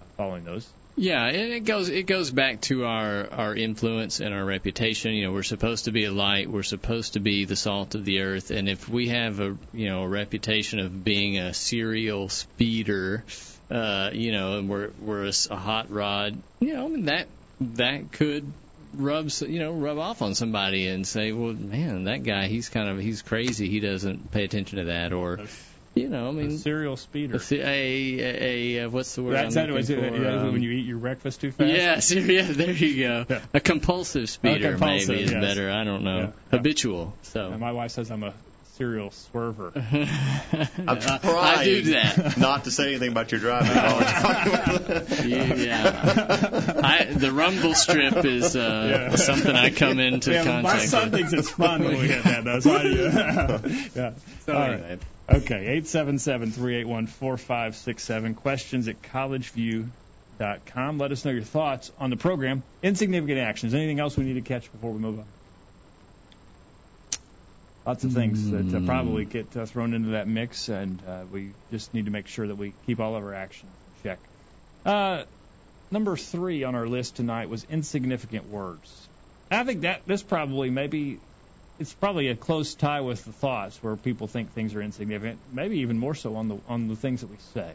[SPEAKER 2] uh, following those.
[SPEAKER 3] Yeah, and it goes it goes back to our our influence and our reputation. You know, we're supposed to be a light. We're supposed to be the salt of the earth. And if we have a you know a reputation of being a serial speeder, uh, you know, and we're we're a hot rod, you know, I mean, that that could rub s- you know rub off on somebody and say, well, man, that guy he's kind of he's crazy. He doesn't pay attention to that, or you know, I mean.
[SPEAKER 2] serial speeder.
[SPEAKER 3] A, se- a, a, a what's the word?
[SPEAKER 2] That's
[SPEAKER 3] I'm
[SPEAKER 2] that was
[SPEAKER 3] looking
[SPEAKER 2] it,
[SPEAKER 3] for?
[SPEAKER 2] yeah,
[SPEAKER 3] Um,
[SPEAKER 2] when you eat your breakfast too fast.
[SPEAKER 3] Yes, yeah, there you go.
[SPEAKER 2] Yeah.
[SPEAKER 3] A compulsive speeder
[SPEAKER 2] compulsive,
[SPEAKER 3] maybe is
[SPEAKER 2] yes.
[SPEAKER 3] better. I don't know.
[SPEAKER 2] Yeah. Yeah.
[SPEAKER 3] Habitual. So
[SPEAKER 2] And my wife says I'm a serial swerver.
[SPEAKER 4] I'm trying
[SPEAKER 3] I do that.
[SPEAKER 4] not to say anything about your driving. while we're talking.
[SPEAKER 3] You- yeah. I, the rumble strip is uh,
[SPEAKER 2] Yeah.
[SPEAKER 3] something I come into
[SPEAKER 2] yeah,
[SPEAKER 3] contact
[SPEAKER 2] my son
[SPEAKER 3] with.
[SPEAKER 2] thinks it's fun when we hit that. Though, so I, yeah.
[SPEAKER 3] So
[SPEAKER 2] All right. Okay, eight seven seven three eight one four five six seven. Questions at collegevue.com. Let us know your thoughts on the program. Insignificant actions. Anything else we need to catch before we move on? Lots of things that uh, probably get uh, thrown into that mix, and uh, we just need to make sure that we keep all of our actions in check. Uh, number three on our list tonight was insignificant words. I think that this probably maybe it's probably a close tie with the thoughts where people think things are insignificant, maybe even more so on the on the things that we say.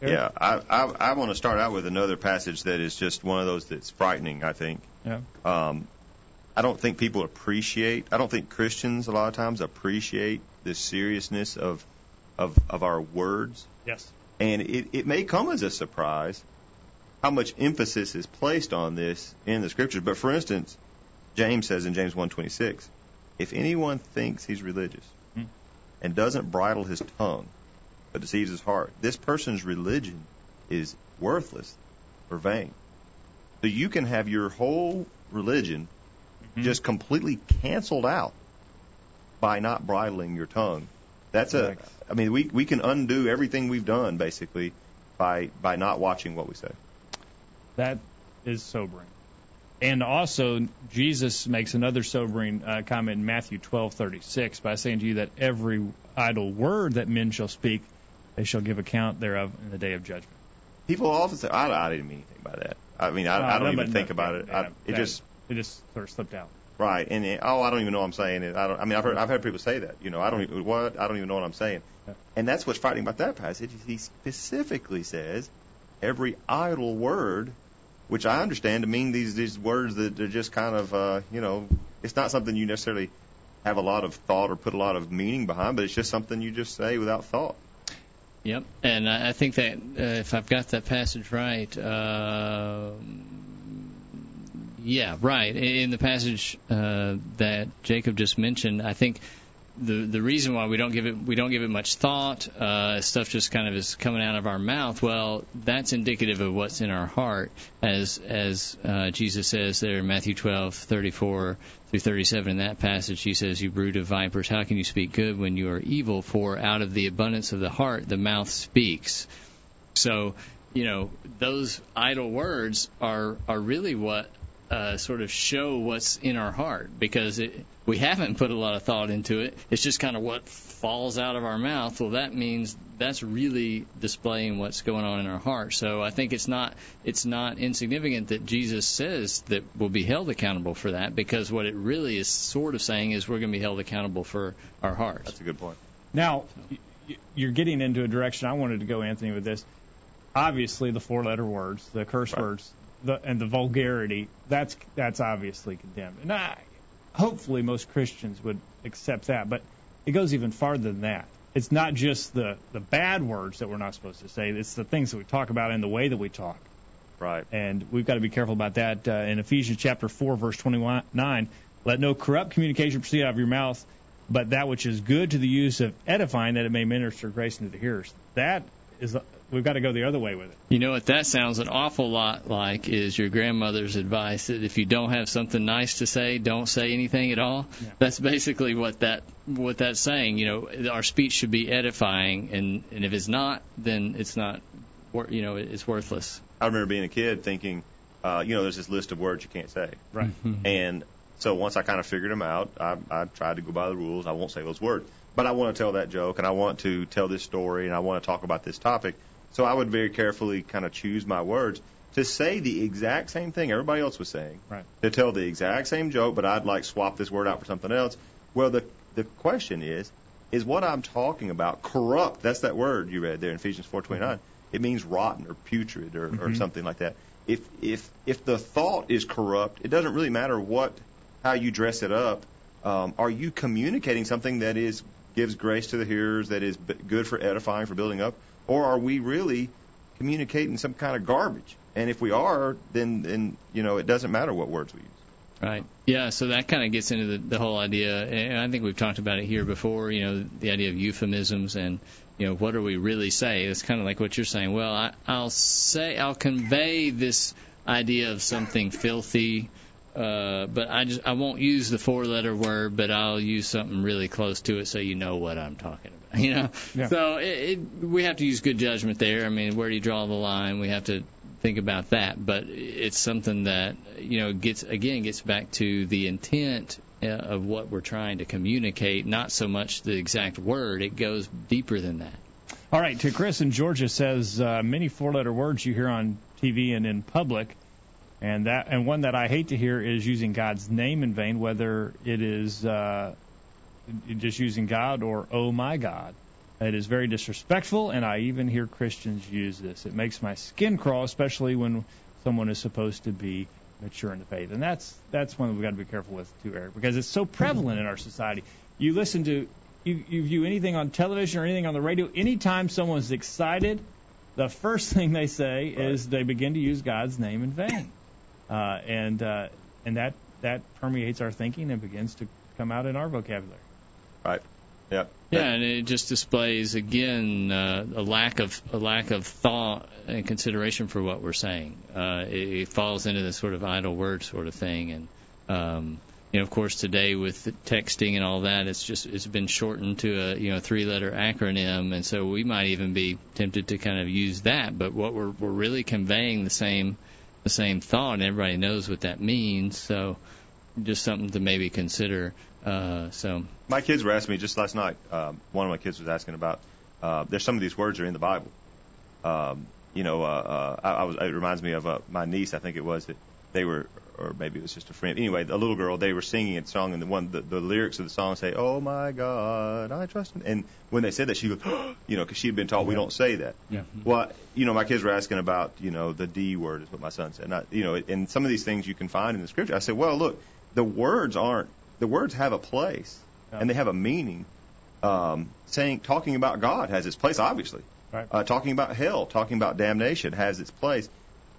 [SPEAKER 2] Eric?
[SPEAKER 4] Yeah, I, I, I want to start out with another passage that is just one of those that's frightening. I think.
[SPEAKER 2] Yeah.
[SPEAKER 4] Um, I don't think people appreciate. I don't think Christians a lot of times appreciate the seriousness of of of our words,
[SPEAKER 2] Yes.
[SPEAKER 4] and it it may come as a surprise how much emphasis is placed on this in the scriptures. But for instance, James says in James 1:26, if anyone thinks he's religious
[SPEAKER 2] Hmm.
[SPEAKER 4] and doesn't bridle his tongue, but deceives his heart, this person's religion is worthless or vain. So you can have your whole religion just completely canceled out by not bridling your tongue. That's a. I mean we we can undo everything we've done basically by by not watching what we say.
[SPEAKER 2] That is sobering. And also, Jesus makes another sobering uh, comment in Matthew 12:36 by saying to you that every idle word that men shall speak, they shall give account thereof in the day of judgment.
[SPEAKER 4] People often say, I, I didn't mean anything by that. I mean, I, I
[SPEAKER 2] Uh,
[SPEAKER 4] don't even think
[SPEAKER 2] no,
[SPEAKER 4] about it.
[SPEAKER 2] yeah,
[SPEAKER 4] I, it
[SPEAKER 2] that-
[SPEAKER 4] just
[SPEAKER 2] it just sort of slipped out.
[SPEAKER 4] right, and it, oh, I don't even know what I'm saying. It, I don't. I mean, I've heard I've heard people say that. You know, I don't even what I don't even know what I'm saying.
[SPEAKER 2] Yeah.
[SPEAKER 4] And that's what's frightening about that passage. He specifically says every idle word, which I understand to mean these these words that are just kind of uh, you know, it's not something you necessarily have a lot of thought or put a lot of meaning behind, but it's just something you just say without thought.
[SPEAKER 3] Yep, and I think that uh, if I've got that passage right, uh, yeah, right. In the passage uh, that Jacob just mentioned, I think the the reason why we don't give it we don't give it much thought, uh, stuff just kind of is coming out of our mouth. Well, that's indicative of what's in our heart, as as uh, Jesus says there in Matthew 12:34 through 37. In that passage, he says, "You brood of vipers, how can you speak good when you are evil? For out of the abundance of the heart, the mouth speaks." So, you know, those idle words are are really what uh, sort of show what's in our heart because it, we haven't put a lot of thought into it. It's just kind of what falls out of our mouth. Well, that means that's really displaying what's going on in our heart. So I think it's not it's not insignificant that Jesus says that we'll be held accountable for that because what it really is sort of saying is we're going to be held accountable for our hearts.
[SPEAKER 4] That's a good point.
[SPEAKER 2] Now, y- y- you're getting into a direction I wanted to go, Anthony, with this. obviously the four-letter words, the curse
[SPEAKER 4] Right.
[SPEAKER 2] words, the, and the vulgarity. That's that's obviously condemned. And I, hopefully, most Christians would accept that. But it goes even farther than that. It's not just the the bad words that we're not supposed to say. It's the things that we talk about and the way that we talk.
[SPEAKER 4] Right.
[SPEAKER 2] And we've got to be careful about that. Uh, in Ephesians chapter 4, verse 29, let no corrupt communication proceed out of your mouth, but that which is good to the use of edifying, that it may minister grace unto the hearers. That is, we've got to go the other way with it.
[SPEAKER 3] You know what that sounds an awful lot like is your grandmother's advice that if you don't have something nice to say, don't say anything at all.
[SPEAKER 2] Yeah.
[SPEAKER 3] That's basically what that what that's saying. You know, our speech should be edifying, and and if it's not, then it's not, wor- you know, it's worthless.
[SPEAKER 4] I remember being a kid thinking, uh, you know, there's this list of words you can't say.
[SPEAKER 2] Right.
[SPEAKER 4] And so once I kind of figured them out, I, I tried to go by the rules. I won't say those words. But I want to tell that joke, and I want to tell this story, and I want to talk about this topic. So I would very carefully kind of choose my words to say the exact same thing everybody else was saying.
[SPEAKER 2] Right.
[SPEAKER 4] To tell the exact same joke, but I'd like swap this word out for something else. Well, the the question is, is what I'm talking about corrupt? That's that word you read there in Ephesians 4:29. It means rotten or putrid or, or something like that. If if if the thought is corrupt, it doesn't really matter what how you dress it up. Um, are you communicating something that is gives grace to the hearers, that is good for edifying, for building up, or are we really communicating some kind of garbage? And if we are, then then you know it doesn't matter what words we use.
[SPEAKER 3] Right. Yeah. So that kind of gets into the, the whole idea, and I think we've talked about it here before. You know, the idea of euphemisms and you know what do we really say? It's kind of like what you're saying. Well, I, I'll say I'll convey this idea of something filthy, uh, but I just I won't use the four-letter word, but I'll use something really close to it so you know what I'm talking about. You know.
[SPEAKER 2] Yeah.
[SPEAKER 3] So it, it, we have to use good judgment there. I mean, where do you draw the line? We have to think about that. But it's something that you know gets again gets back to the intent uh, of what we're trying to communicate, not so much the exact word. It goes deeper than that.
[SPEAKER 2] All right, to Chris in Georgia says uh, many four-letter words you hear on TV and in public, and that and one that I hate to hear is using God's name in vain, whether it is uh, just using God or oh my God. It is very disrespectful, and I even hear Christians use this. It makes my skin crawl, especially when someone is supposed to be mature in the faith, and that's that's one that we've got to be careful with too, Eric, because it's so prevalent in our society. You listen to you, you view anything on television or anything on the radio, anytime someone's excited, the first thing they say is they begin to use God's name in vain, uh, and uh, and that that permeates our thinking and begins to come out in our vocabulary.
[SPEAKER 4] Right. Yep.
[SPEAKER 3] Yeah, and it just displays again uh, a lack of a lack of thought and consideration for what we're saying. Uh, it, it falls into this sort of idle word sort of thing, and um, you know, of course, today with texting and all that, it's just it's been shortened to a you know three-letter acronym, and so we might even be tempted to kind of use that. But what we're we're really conveying the same the same thought, and everybody knows what that means. So just something to maybe consider. Uh, so
[SPEAKER 4] My kids were asking me just last night. Um, one of my kids was asking about. Uh, there's some of these words are in the Bible. Um, you know, uh, uh, I, I was. It reminds me of uh, my niece. I think it was that they were, or maybe it was just a friend. Anyway, a little girl. They were singing a song, and the one, the, the lyrics of the song say, "Oh my God, I trust Him." And when they said that, she goes, you know, because she had been taught we don't say that.
[SPEAKER 2] Yeah.
[SPEAKER 4] Well, you know, my kids were asking about, you know, the D word is what my son said. Not, you know, and some of these things you can find in the scripture. I said, well, look, the words aren't. The words have a place,
[SPEAKER 2] Yeah.
[SPEAKER 4] and they have a meaning. Um, saying, talking about God has its place, obviously.
[SPEAKER 2] Right.
[SPEAKER 4] Uh, talking about hell, talking about damnation has its place.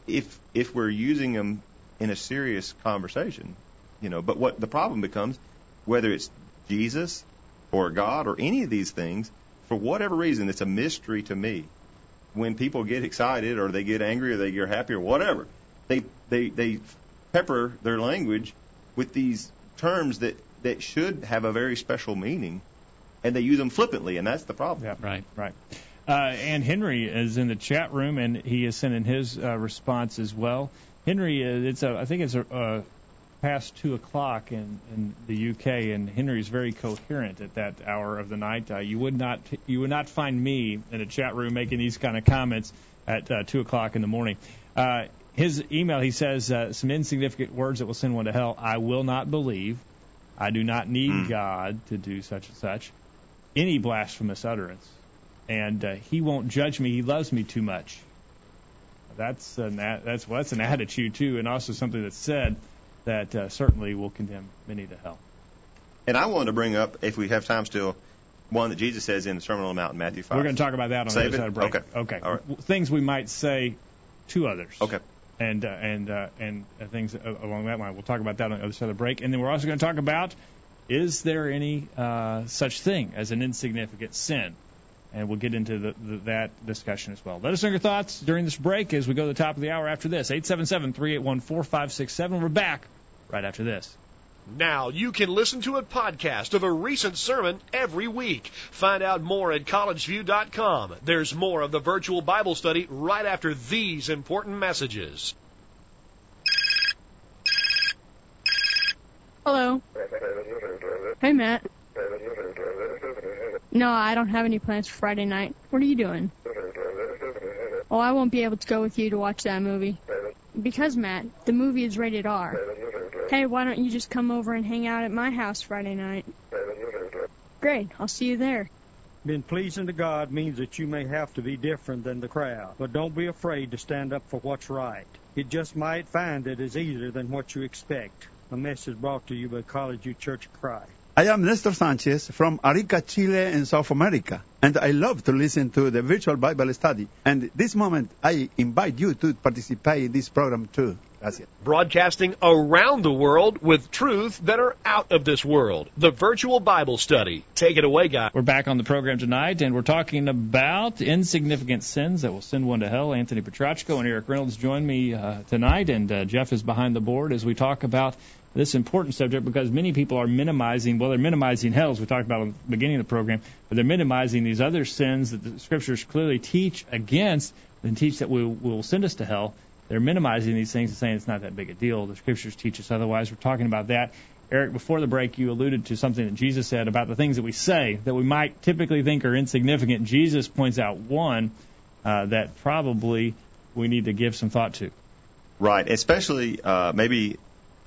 [SPEAKER 4] If if we're using them in a serious conversation, you know. But what the problem becomes, whether it's Jesus or God or any of these things, for whatever reason, it's a mystery to me. When people get excited or they get angry or they get happy or whatever, they they they pepper their language with these terms that that should have a very special meaning, and they use them flippantly, and that's the problem.
[SPEAKER 2] Yeah.
[SPEAKER 3] right.
[SPEAKER 2] Right. Uh, and Henry is in the chat room, and he is sending his uh, response as well. Henry, uh, it's a, I think it's a, uh, past two o'clock in, in the UK, and Henry is very coherent at that hour of the night. Uh, you would not you would not find me in a chat room making these kind of comments at uh, two o'clock in the morning. Uh, his email, he says uh, some insignificant words that will send one to hell. I will not believe. I do not need God to do such and such. Any blasphemous utterance and uh, he won't judge me. He loves me too much. that's an that's well, that's an attitude too, and also something that's said that uh, certainly will condemn many to hell.
[SPEAKER 4] And I wanted to bring up, if we have time still, one that Jesus says in the Sermon on the Mount in Matthew 5.
[SPEAKER 2] We're going to talk about that on
[SPEAKER 4] Save
[SPEAKER 2] the other
[SPEAKER 4] it?
[SPEAKER 2] side of break.
[SPEAKER 4] Okay.
[SPEAKER 2] Okay.
[SPEAKER 4] All right.
[SPEAKER 2] Things we might say to others.
[SPEAKER 4] Okay.
[SPEAKER 2] And uh, and uh, and uh, things along that line. We'll talk about that on the other side of the break, and then we're also going to talk about is there any uh, such thing as an insignificant sin, and we'll get into the, the, that discussion as well. Let us know your thoughts during this break as we go to the top of the hour after this. Eight seven seven three eight one four five six seven. We're back right after this.
[SPEAKER 1] Now you can listen to a podcast of a recent sermon every week. Find out more at collegevue.com. There's more of the virtual Bible study right after these important messages.
[SPEAKER 9] Hello. Hey, Matt. No, I don't have any plans for Friday night. What are you doing? Oh, I won't be able to go with you to watch that movie. Because, Matt, the movie is rated R. Hey, why don't you just come over and hang out at my house Friday night? Great, I'll see you there.
[SPEAKER 6] Being pleasing to God means that you may have to be different than the crowd, but don't be afraid to stand up for what's right. You just might find it is easier than what you expect. A message brought to you by Collegevue Church of Christ.
[SPEAKER 10] I am Nestor Sanchez from Arica, Chile in South America, and I love to listen to the virtual Bible study. And this moment, I invite you to participate in this program too. Gracias.
[SPEAKER 1] Broadcasting around the world with truths that are out of this world. The virtual Bible study. Take it away, guys.
[SPEAKER 2] We're back on the program tonight, and we're talking about insignificant sins that will send one to hell. Anthony Petrachko and Eric Reynolds join me uh, tonight, and uh, Jeff is behind the board as we talk about this important subject because many people are minimizing, well, they're minimizing hell, as we talked about at the beginning of the program, but they're minimizing these other sins that the scriptures clearly teach against and teach that will, will send us to hell. They're minimizing these things and saying it's not that big a deal. The scriptures teach us otherwise. We're talking about that. Eric, before the break, you alluded to something that Jesus said about the things that we say that we might typically think are insignificant. Jesus points out one uh, that probably we need to give some thought to.
[SPEAKER 4] Right, especially uh, maybe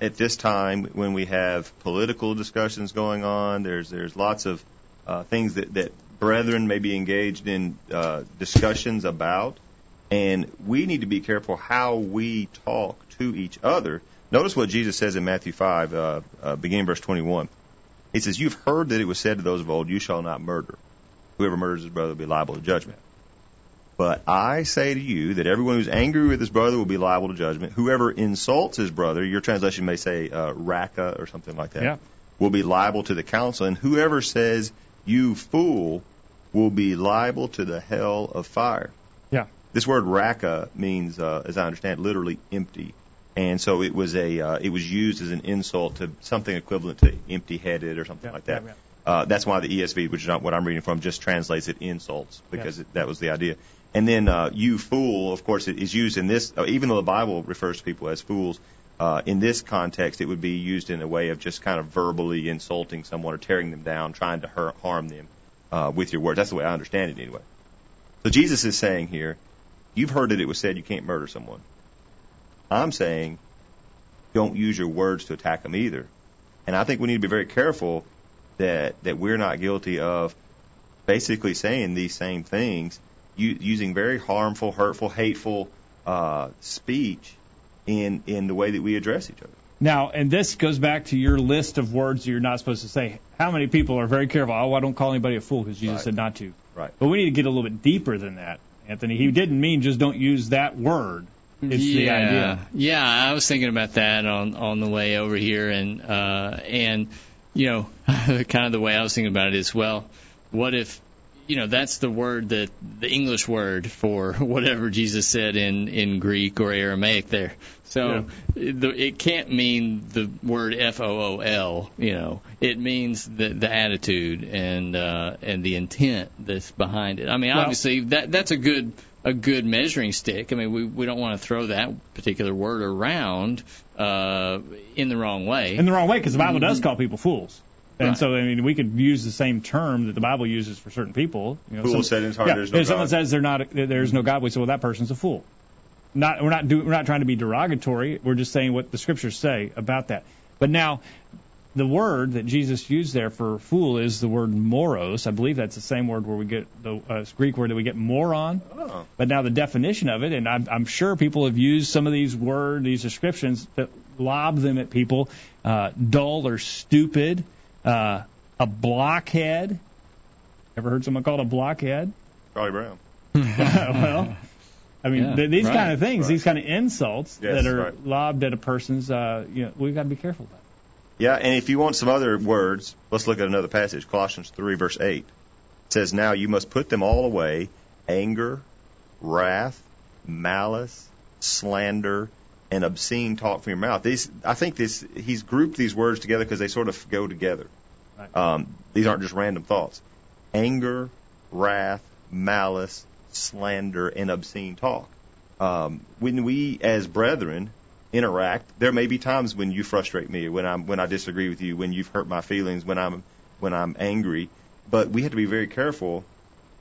[SPEAKER 4] at this time when we have political discussions going on. There's there's lots of uh, things that that brethren may be engaged in uh, discussions about, and we need to be careful how we talk to each other. Notice what Jesus says in Matthew 5, uh, uh, beginning verse 21. He says, "You've heard that it was said to those of old, You shall not murder. Whoever murders his brother will be liable to judgment." But I say to you that everyone who's angry with his brother will be liable to judgment. Whoever insults his brother, your translation may say uh, Raca or something like that,
[SPEAKER 2] Yeah.
[SPEAKER 4] will be liable to the council. And whoever says, you fool, will be liable to the hell of fire.
[SPEAKER 2] Yeah.
[SPEAKER 4] This word Raca means, uh, as I understand, literally empty. And so it was a, uh, it was used as an insult to something equivalent to empty-headed or something
[SPEAKER 2] Yeah,
[SPEAKER 4] like that.
[SPEAKER 2] yeah, yeah.
[SPEAKER 4] Uh, that's why the ESV, which is not what I'm reading from, just translates it insults because
[SPEAKER 2] Yes.
[SPEAKER 4] it, that was the idea. And then uh, you fool, of course, it is used in this. Uh, even though the Bible refers to people as fools, uh, in this context, it would be used in a way of just kind of verbally insulting someone or tearing them down, trying to hurt, harm them uh, with your words. That's the way I understand it, anyway. So Jesus is saying here, you've heard that it was said you can't murder someone. I'm saying, don't use your words to attack them either. And I think we need to be very careful that that we're not guilty of basically saying these same things, u- using very harmful, hurtful, hateful uh, speech in in the way that we address each other.
[SPEAKER 2] Now, and this goes back to your list of words you're not supposed to say. How many people are very careful? Oh, I don't call anybody a fool because Jesus
[SPEAKER 4] Right.
[SPEAKER 2] said not to.
[SPEAKER 4] Right.
[SPEAKER 2] But we need to get a little bit deeper than that, Anthony. He didn't mean just don't use that word. It's
[SPEAKER 3] yeah,
[SPEAKER 2] the idea.
[SPEAKER 3] Yeah, I was thinking about that on on the way over here, and uh, and you know, kind of the way I was thinking about it is, well, what if you know that's the word that the English word for whatever Jesus said in in Greek or Aramaic there. So it, the, it can't mean the word F O O L. You know, it means the the attitude and uh, and the intent that's behind it. I mean,
[SPEAKER 2] Well-
[SPEAKER 3] obviously that that's a good a good measuring stick. I mean, we we don't want to throw that particular word around uh, in the wrong way.
[SPEAKER 2] In the wrong way because the Bible does call people fools. And
[SPEAKER 3] Right.
[SPEAKER 2] so, I mean, we could use the same term that the Bible uses for certain people. You know,
[SPEAKER 4] Fool
[SPEAKER 2] some-
[SPEAKER 4] said in his heart,
[SPEAKER 2] yeah,
[SPEAKER 4] "There's no
[SPEAKER 2] if someone says they're not, there's no God, we say, well, that person's a fool. Not, we're not do, we're not trying to be derogatory. We're just saying what the scriptures say about that. But now, the word that Jesus used there for fool is the word moros. I believe that's the same word where we get the uh, Greek word that we get moron.
[SPEAKER 4] Oh.
[SPEAKER 2] But now the definition of it, and I'm, I'm sure people have used some of these words, these descriptions, that lob them at people. Uh, dull or stupid, uh, a blockhead. Ever heard someone called a blockhead?
[SPEAKER 4] Charlie Brown.
[SPEAKER 2] well, I mean,
[SPEAKER 3] Yeah,
[SPEAKER 2] th- these
[SPEAKER 3] right,
[SPEAKER 2] kind of things,
[SPEAKER 4] right.
[SPEAKER 2] these kind of insults
[SPEAKER 4] Yes,
[SPEAKER 2] that are
[SPEAKER 4] right.
[SPEAKER 2] lobbed at a person's, uh, you know, we've got to be careful about.
[SPEAKER 4] Yeah, and if you want some other words, let's look at another passage. Colossians 3, verse 8. It says, Now you must put them all away anger, wrath, malice, slander, and obscene talk from your mouth. These, I think this, he's grouped these words together because they sort of go together.
[SPEAKER 2] Right.
[SPEAKER 4] Um, these aren't just random thoughts. Anger, wrath, malice, slander, and obscene talk. Um, when we, as brethren, interact, there may be times when you frustrate me, when I'm when I disagree with you, when you've hurt my feelings, when I'm when I'm angry. But we have to be very careful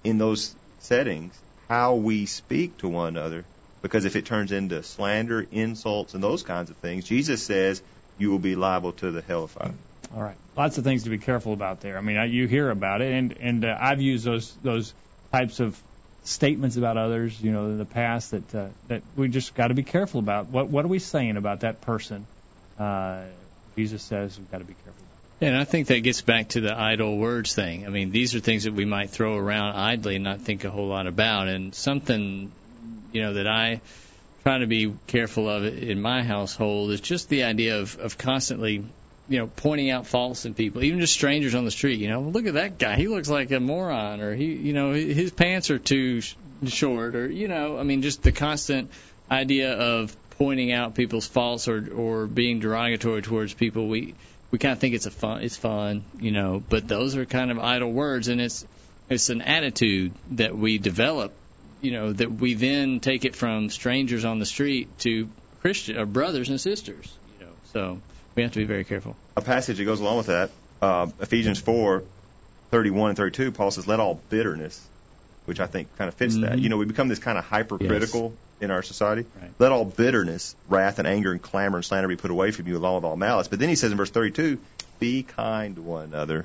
[SPEAKER 4] in those settings how we speak to one another, because if it turns into slander, insults, and those kinds of things, Jesus says you will be liable to the hell of fire.
[SPEAKER 2] All right, lots of things to be careful about there. I mean, you hear about it, and and uh, I've used those those types of statements about others, you know, in the past that uh, that we just got to be careful about. What what are we saying about that person? Uh, Jesus says we've got to be careful.
[SPEAKER 3] And I think that gets back to the idle words thing. I mean, these are things that we might throw around idly and not think a whole lot about. And something, you know, that I try to be careful of in my household is just the idea of, of constantly, you know, pointing out faults in people, even just strangers on the street. You know, look at that guy; he looks like a moron, or he, you know, his pants are too sh- short, or you know, I mean, just the constant idea of pointing out people's faults or or being derogatory towards people. We we kind of think it's a fun, it's fun, you know, but those are kind of idle words, and it's it's an attitude that we develop, you know, that we then take it from strangers on the street to Christian or brothers and sisters, you know. So we have to be very careful.
[SPEAKER 4] a passage that goes along with that, uh, Ephesians 4, 31 and 32, Paul says, let all bitterness, which I think kind of fits that.
[SPEAKER 3] Mhm.
[SPEAKER 4] You know, we become this kind of hypercritical in our society.
[SPEAKER 3] Right.
[SPEAKER 4] Let all bitterness, wrath, and anger, and clamor and slander be put away from you along with all malice. But then he says in verse 32, be kind to one another,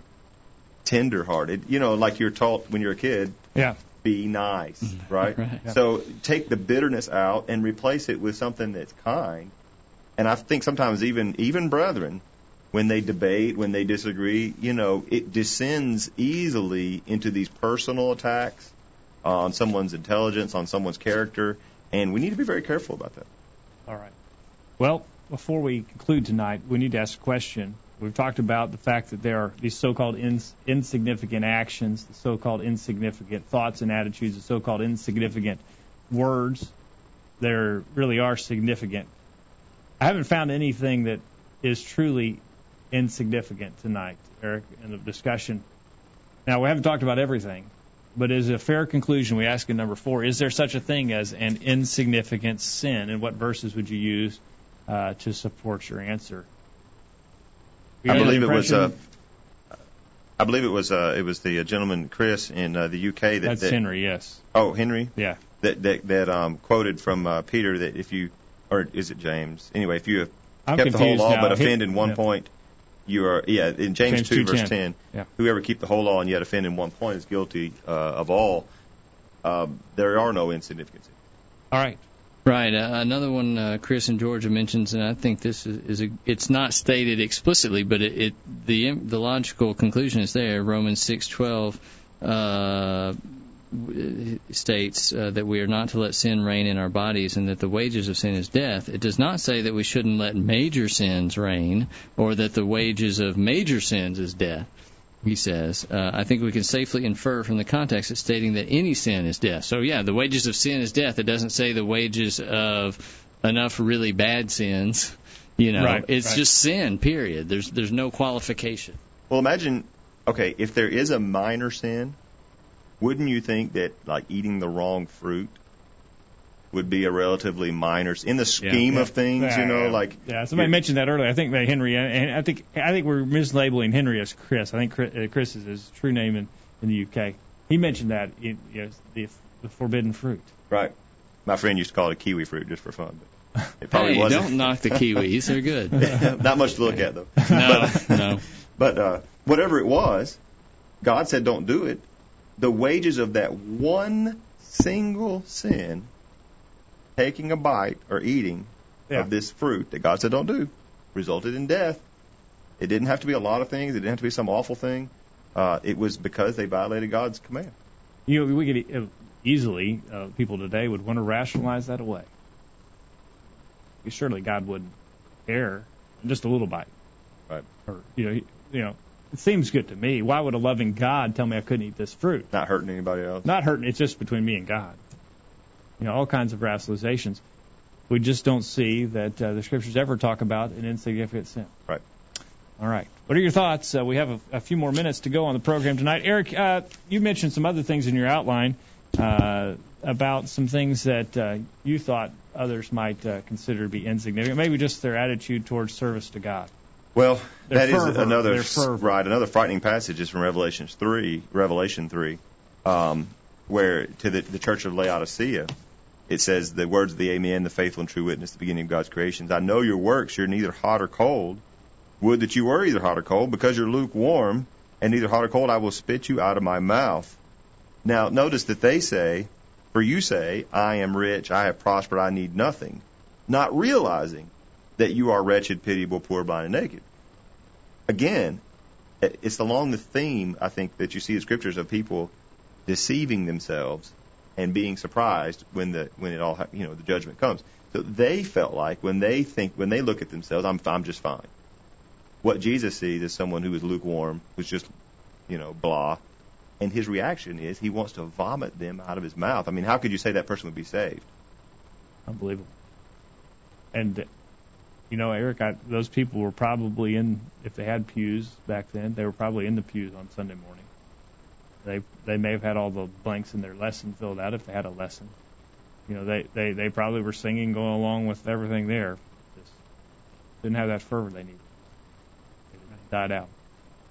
[SPEAKER 4] tender-hearted. You know, like you're taught when you're a kid,
[SPEAKER 2] Yeah.
[SPEAKER 4] Be nice, right?
[SPEAKER 3] Right.
[SPEAKER 2] Yeah.
[SPEAKER 4] So take the bitterness out and replace it with something that's kind. And I think sometimes even even brethren, when they debate, when they disagree, you know, it descends easily into these personal attacks on someone's intelligence, on someone's character, and we need to be very careful about that.
[SPEAKER 2] All right. Well, before we conclude tonight, we need to ask a question. We've talked about the fact that there are these so-called ins- insignificant actions, the so-called insignificant thoughts and attitudes, the so-called insignificant words. There really are significant. I haven't found anything that is truly insignificant tonight, Eric, in the discussion. Now, we haven't talked about everything, but as a fair conclusion, we ask in number four, is there such a thing as an insignificant sin? And what verses would you use uh, to support your answer?
[SPEAKER 4] I believe it was uh. I believe it was uh, it was the uh, gentleman Chris in uh, the UK that,
[SPEAKER 2] That's
[SPEAKER 4] that
[SPEAKER 2] Henry, yes.
[SPEAKER 4] oh Henry
[SPEAKER 2] Yeah.
[SPEAKER 4] that that that um, quoted from uh, Peter that if you or is it James anyway if you have
[SPEAKER 2] I'm
[SPEAKER 4] kept the whole law
[SPEAKER 2] now.
[SPEAKER 4] but offend in one
[SPEAKER 2] yeah.
[SPEAKER 4] point you are yeah in James,
[SPEAKER 2] James
[SPEAKER 4] 2 verse
[SPEAKER 2] 2:10.
[SPEAKER 4] 10
[SPEAKER 2] Yeah.
[SPEAKER 4] whoever keep the whole law and yet offend in one point is guilty uh, of all um, there are no insignificant.
[SPEAKER 2] All right.
[SPEAKER 3] Right. Uh, another one uh, Chris in Georgia mentions, and I think this is, is a, it's not stated explicitly, but it, it the the logical conclusion is there. Romans six twelve uh, states uh, that we are not to let sin reign in our bodies, and that the wages of sin is death. It does not say that we shouldn't let major sins reign, or that the wages of major sins is death he says. Uh, I think we can safely infer from the context it's stating that any sin is death. So, yeah, the wages of sin is death. It doesn't say the wages of enough really bad sins. You know,
[SPEAKER 2] Right,
[SPEAKER 3] it's
[SPEAKER 2] right.
[SPEAKER 3] just sin. Period. There's there's no qualification.
[SPEAKER 4] Well, imagine, okay, if there is a minor sin, wouldn't you think that like eating the wrong fruit would be a relatively minor in the scheme of things?
[SPEAKER 2] Yeah,
[SPEAKER 4] you know,
[SPEAKER 2] yeah.
[SPEAKER 4] like
[SPEAKER 2] yeah. Somebody mentioned that earlier. I think that Henry, and I think I think we're mislabeling Henry as Chris. I think Chris, uh, Chris is his true name in, in the UK. He mentioned that in, you know, the, the forbidden fruit.
[SPEAKER 4] right. My friend used to call it a kiwi fruit just for fun. It probably
[SPEAKER 3] hey,
[SPEAKER 4] wasn't.
[SPEAKER 3] don't knock the kiwis; they're good.
[SPEAKER 4] Not much to look at though.
[SPEAKER 3] No, no.
[SPEAKER 4] But uh, whatever it was, God said don't do it. The wages of that one single sin, taking a bite or eating
[SPEAKER 2] Yeah.
[SPEAKER 4] of this fruit that God said don't do, resulted in death. It didn't have to be a lot of things. It didn't have to be some awful thing. Uh, it was because they violated God's command.
[SPEAKER 2] You know, we could easily uh, people today would want to rationalize that away. Surely God would care just a little bite,
[SPEAKER 4] Right.
[SPEAKER 2] or you know, you know, it seems good to me. Why would a loving God tell me I couldn't eat this fruit?
[SPEAKER 4] Not hurting anybody else.
[SPEAKER 2] Not hurting. It's just between me and God. You know, all kinds of rationalizations. We just don't see that uh, the scriptures ever talk about an insignificant sin.
[SPEAKER 4] Right.
[SPEAKER 2] All right. What are your thoughts? Uh, we have a, a few more minutes to go on the program tonight. Eric, uh, you mentioned some other things in your outline uh, about some things that uh, you thought others might uh, consider to be insignificant. Maybe just their attitude towards service to God.
[SPEAKER 4] Well,
[SPEAKER 2] Their
[SPEAKER 4] that is
[SPEAKER 2] fervor,
[SPEAKER 4] another right. Another frightening passage is from Revelation three, Revelation three, um, where to the, the church of Laodicea, it says the words of the Amen, the faithful and true witness, the beginning of God's creations. I know your works; you're neither hot or cold. Would that you were either hot or cold, because you're lukewarm, and neither hot or cold, I will spit you out of my mouth. Now, notice that they say, for you say, I am rich, I have prospered, I need nothing, not realizing that you are wretched, pitiable, poor, blind, and naked. Again, it's along the theme, I think, that you see in scriptures of people deceiving themselves and being surprised when the when it all you know the judgment comes. So they felt like when they think when they look at themselves, I'm I'm just fine. What Jesus sees is someone who is lukewarm, who's just you know blah, and his reaction is he wants to vomit them out of his mouth. I mean, how could you say that person would be saved?
[SPEAKER 2] Unbelievable. And you know, Eric, I, those people were probably in. If they had pews back then, they were probably in the pews on Sunday morning. They they may have had all the blanks in their lesson filled out if they had a lesson. You know, they they they probably were singing, going along with everything there. Just didn't have that fervor they needed. Died out.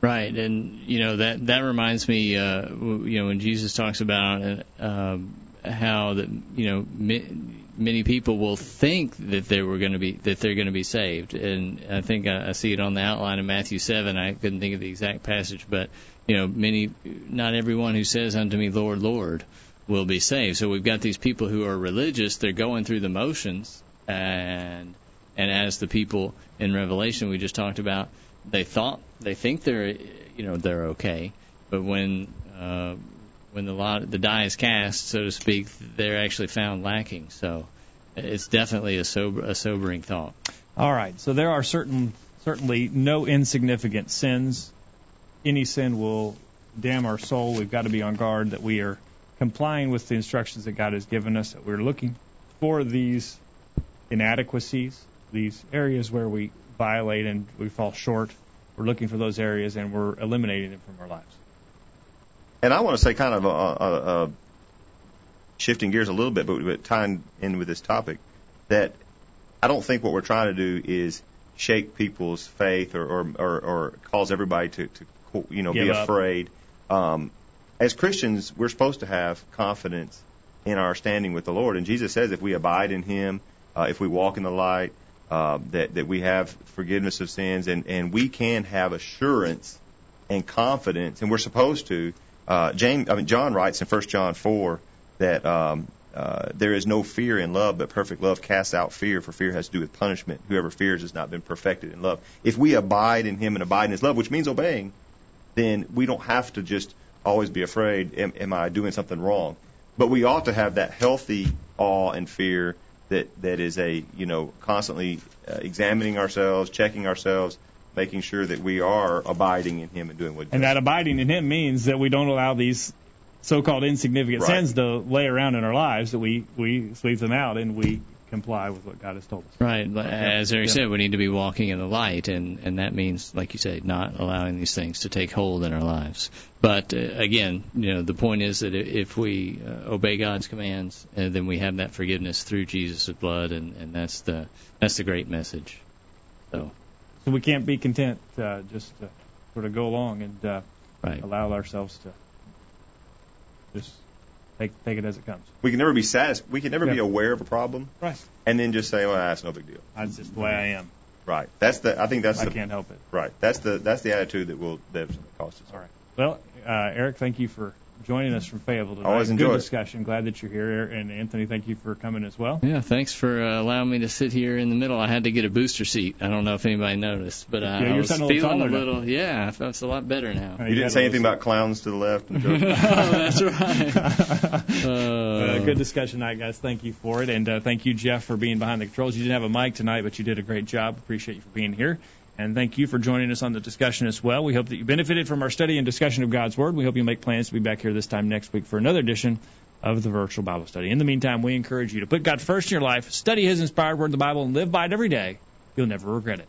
[SPEAKER 3] Right, and you know that that reminds me, uh, you know, when Jesus talks about uh, how that you know mi- many people will think that they were going to be that they're going to be saved, and I think I, I see it on the outline of Matthew seven. I couldn't think of the exact passage, but you know, many, not everyone who says unto me, Lord, Lord, will be saved. So we've got these people who are religious; they're going through the motions, and and as the people in Revelation we just talked about, they thought they think they're you know they're okay, but when uh, when the lot the die is cast, so to speak, they're actually found lacking. So it's definitely a sober a sobering thought.
[SPEAKER 2] All right. So there are certain certainly no insignificant sins. Any sin will damn our soul. We've got to be on guard that we are complying with the instructions that God has given us. That we're looking for these inadequacies, these areas where we violate and we fall short. We're looking for those areas and we're eliminating them from our lives.
[SPEAKER 4] And I want to say, kind of, shifting gears a little bit, but, but tying in with this topic, that I don't think what we're trying to do is shake people's faith or or, or, or cause everybody to, to you know
[SPEAKER 2] Give
[SPEAKER 4] be
[SPEAKER 2] up.
[SPEAKER 4] afraid. Um, as Christians, we're supposed to have confidence in our standing with the Lord, and Jesus says if we abide in Him, uh, if we walk in the light, uh, that that we have forgiveness of sins, and and we can have assurance and confidence, and we're supposed to. Uh, James, I mean John writes in 1 John 4 that um, uh, there is no fear in love, but perfect love casts out fear, for fear has to do with punishment. Whoever fears has not been perfected in love. If we abide in Him and abide in His love, which means obeying, then we don't have to just always be afraid. Am, am I doing something wrong? But we ought to have that healthy awe and fear that that is a you know constantly uh, examining ourselves, checking ourselves, making sure that we are abiding in Him and doing what.
[SPEAKER 2] And that abiding in Him means that we don't allow these so-called insignificant
[SPEAKER 4] Right.
[SPEAKER 2] sins to lay around in our lives. That we we sweep them out and we comply with what God has told us.
[SPEAKER 3] Right. As Eric
[SPEAKER 2] Yeah.
[SPEAKER 3] said, we need to be walking in the light, and, and that means, like you say, not allowing these things to take hold in our lives. But uh, again, you know, the point is that if we uh, obey God's commands, uh, then we have that forgiveness through Jesus' blood, and, and that's the that's the great message. So
[SPEAKER 2] So we can't be content uh, just to sort of go along and uh,
[SPEAKER 3] right.
[SPEAKER 2] allow ourselves to just take take it as it comes.
[SPEAKER 4] We can never be satisfied. We can never be aware of a problem
[SPEAKER 2] Right.
[SPEAKER 4] and then just say, "Well, that's no big deal."
[SPEAKER 2] That's just the way I am.
[SPEAKER 4] Right. That's the. I think that's
[SPEAKER 2] I
[SPEAKER 4] the.
[SPEAKER 2] can't help it.
[SPEAKER 4] Right. That's the. That's the attitude that will definitely cost us.
[SPEAKER 2] All right. Well, uh, Eric, thank you for joining us from Fayetteville tonight.
[SPEAKER 4] Always
[SPEAKER 2] Good
[SPEAKER 4] enjoy it.
[SPEAKER 2] discussion. Glad that you're here. And Anthony, thank you for coming as well.
[SPEAKER 3] Yeah, thanks for uh, allowing me to sit here in the middle. I had to get a booster seat. I don't know if anybody noticed, but uh,
[SPEAKER 2] Yeah,
[SPEAKER 3] I
[SPEAKER 2] you're
[SPEAKER 3] was
[SPEAKER 2] a little
[SPEAKER 3] feeling a
[SPEAKER 2] taller now.
[SPEAKER 3] little. Yeah, I felt a lot better now.
[SPEAKER 2] Uh,
[SPEAKER 4] You didn't say anything about clowns to the left. And
[SPEAKER 3] oh, that's right.
[SPEAKER 2] Uh,
[SPEAKER 3] Uh,
[SPEAKER 2] good discussion tonight, guys. Thank you for it, and uh, thank you, Jeff, for being behind the controls. You didn't have a mic tonight, but you did a great job. Appreciate you for being here, and thank you for joining us on the discussion as well. We hope that you benefited from our study and discussion of God's Word. We hope you make plans to be back here this time next week for another edition of the virtual Bible study. In the meantime, we encourage you to put God first in your life, study His inspired Word, the Bible, and live by it every day. You'll never regret it.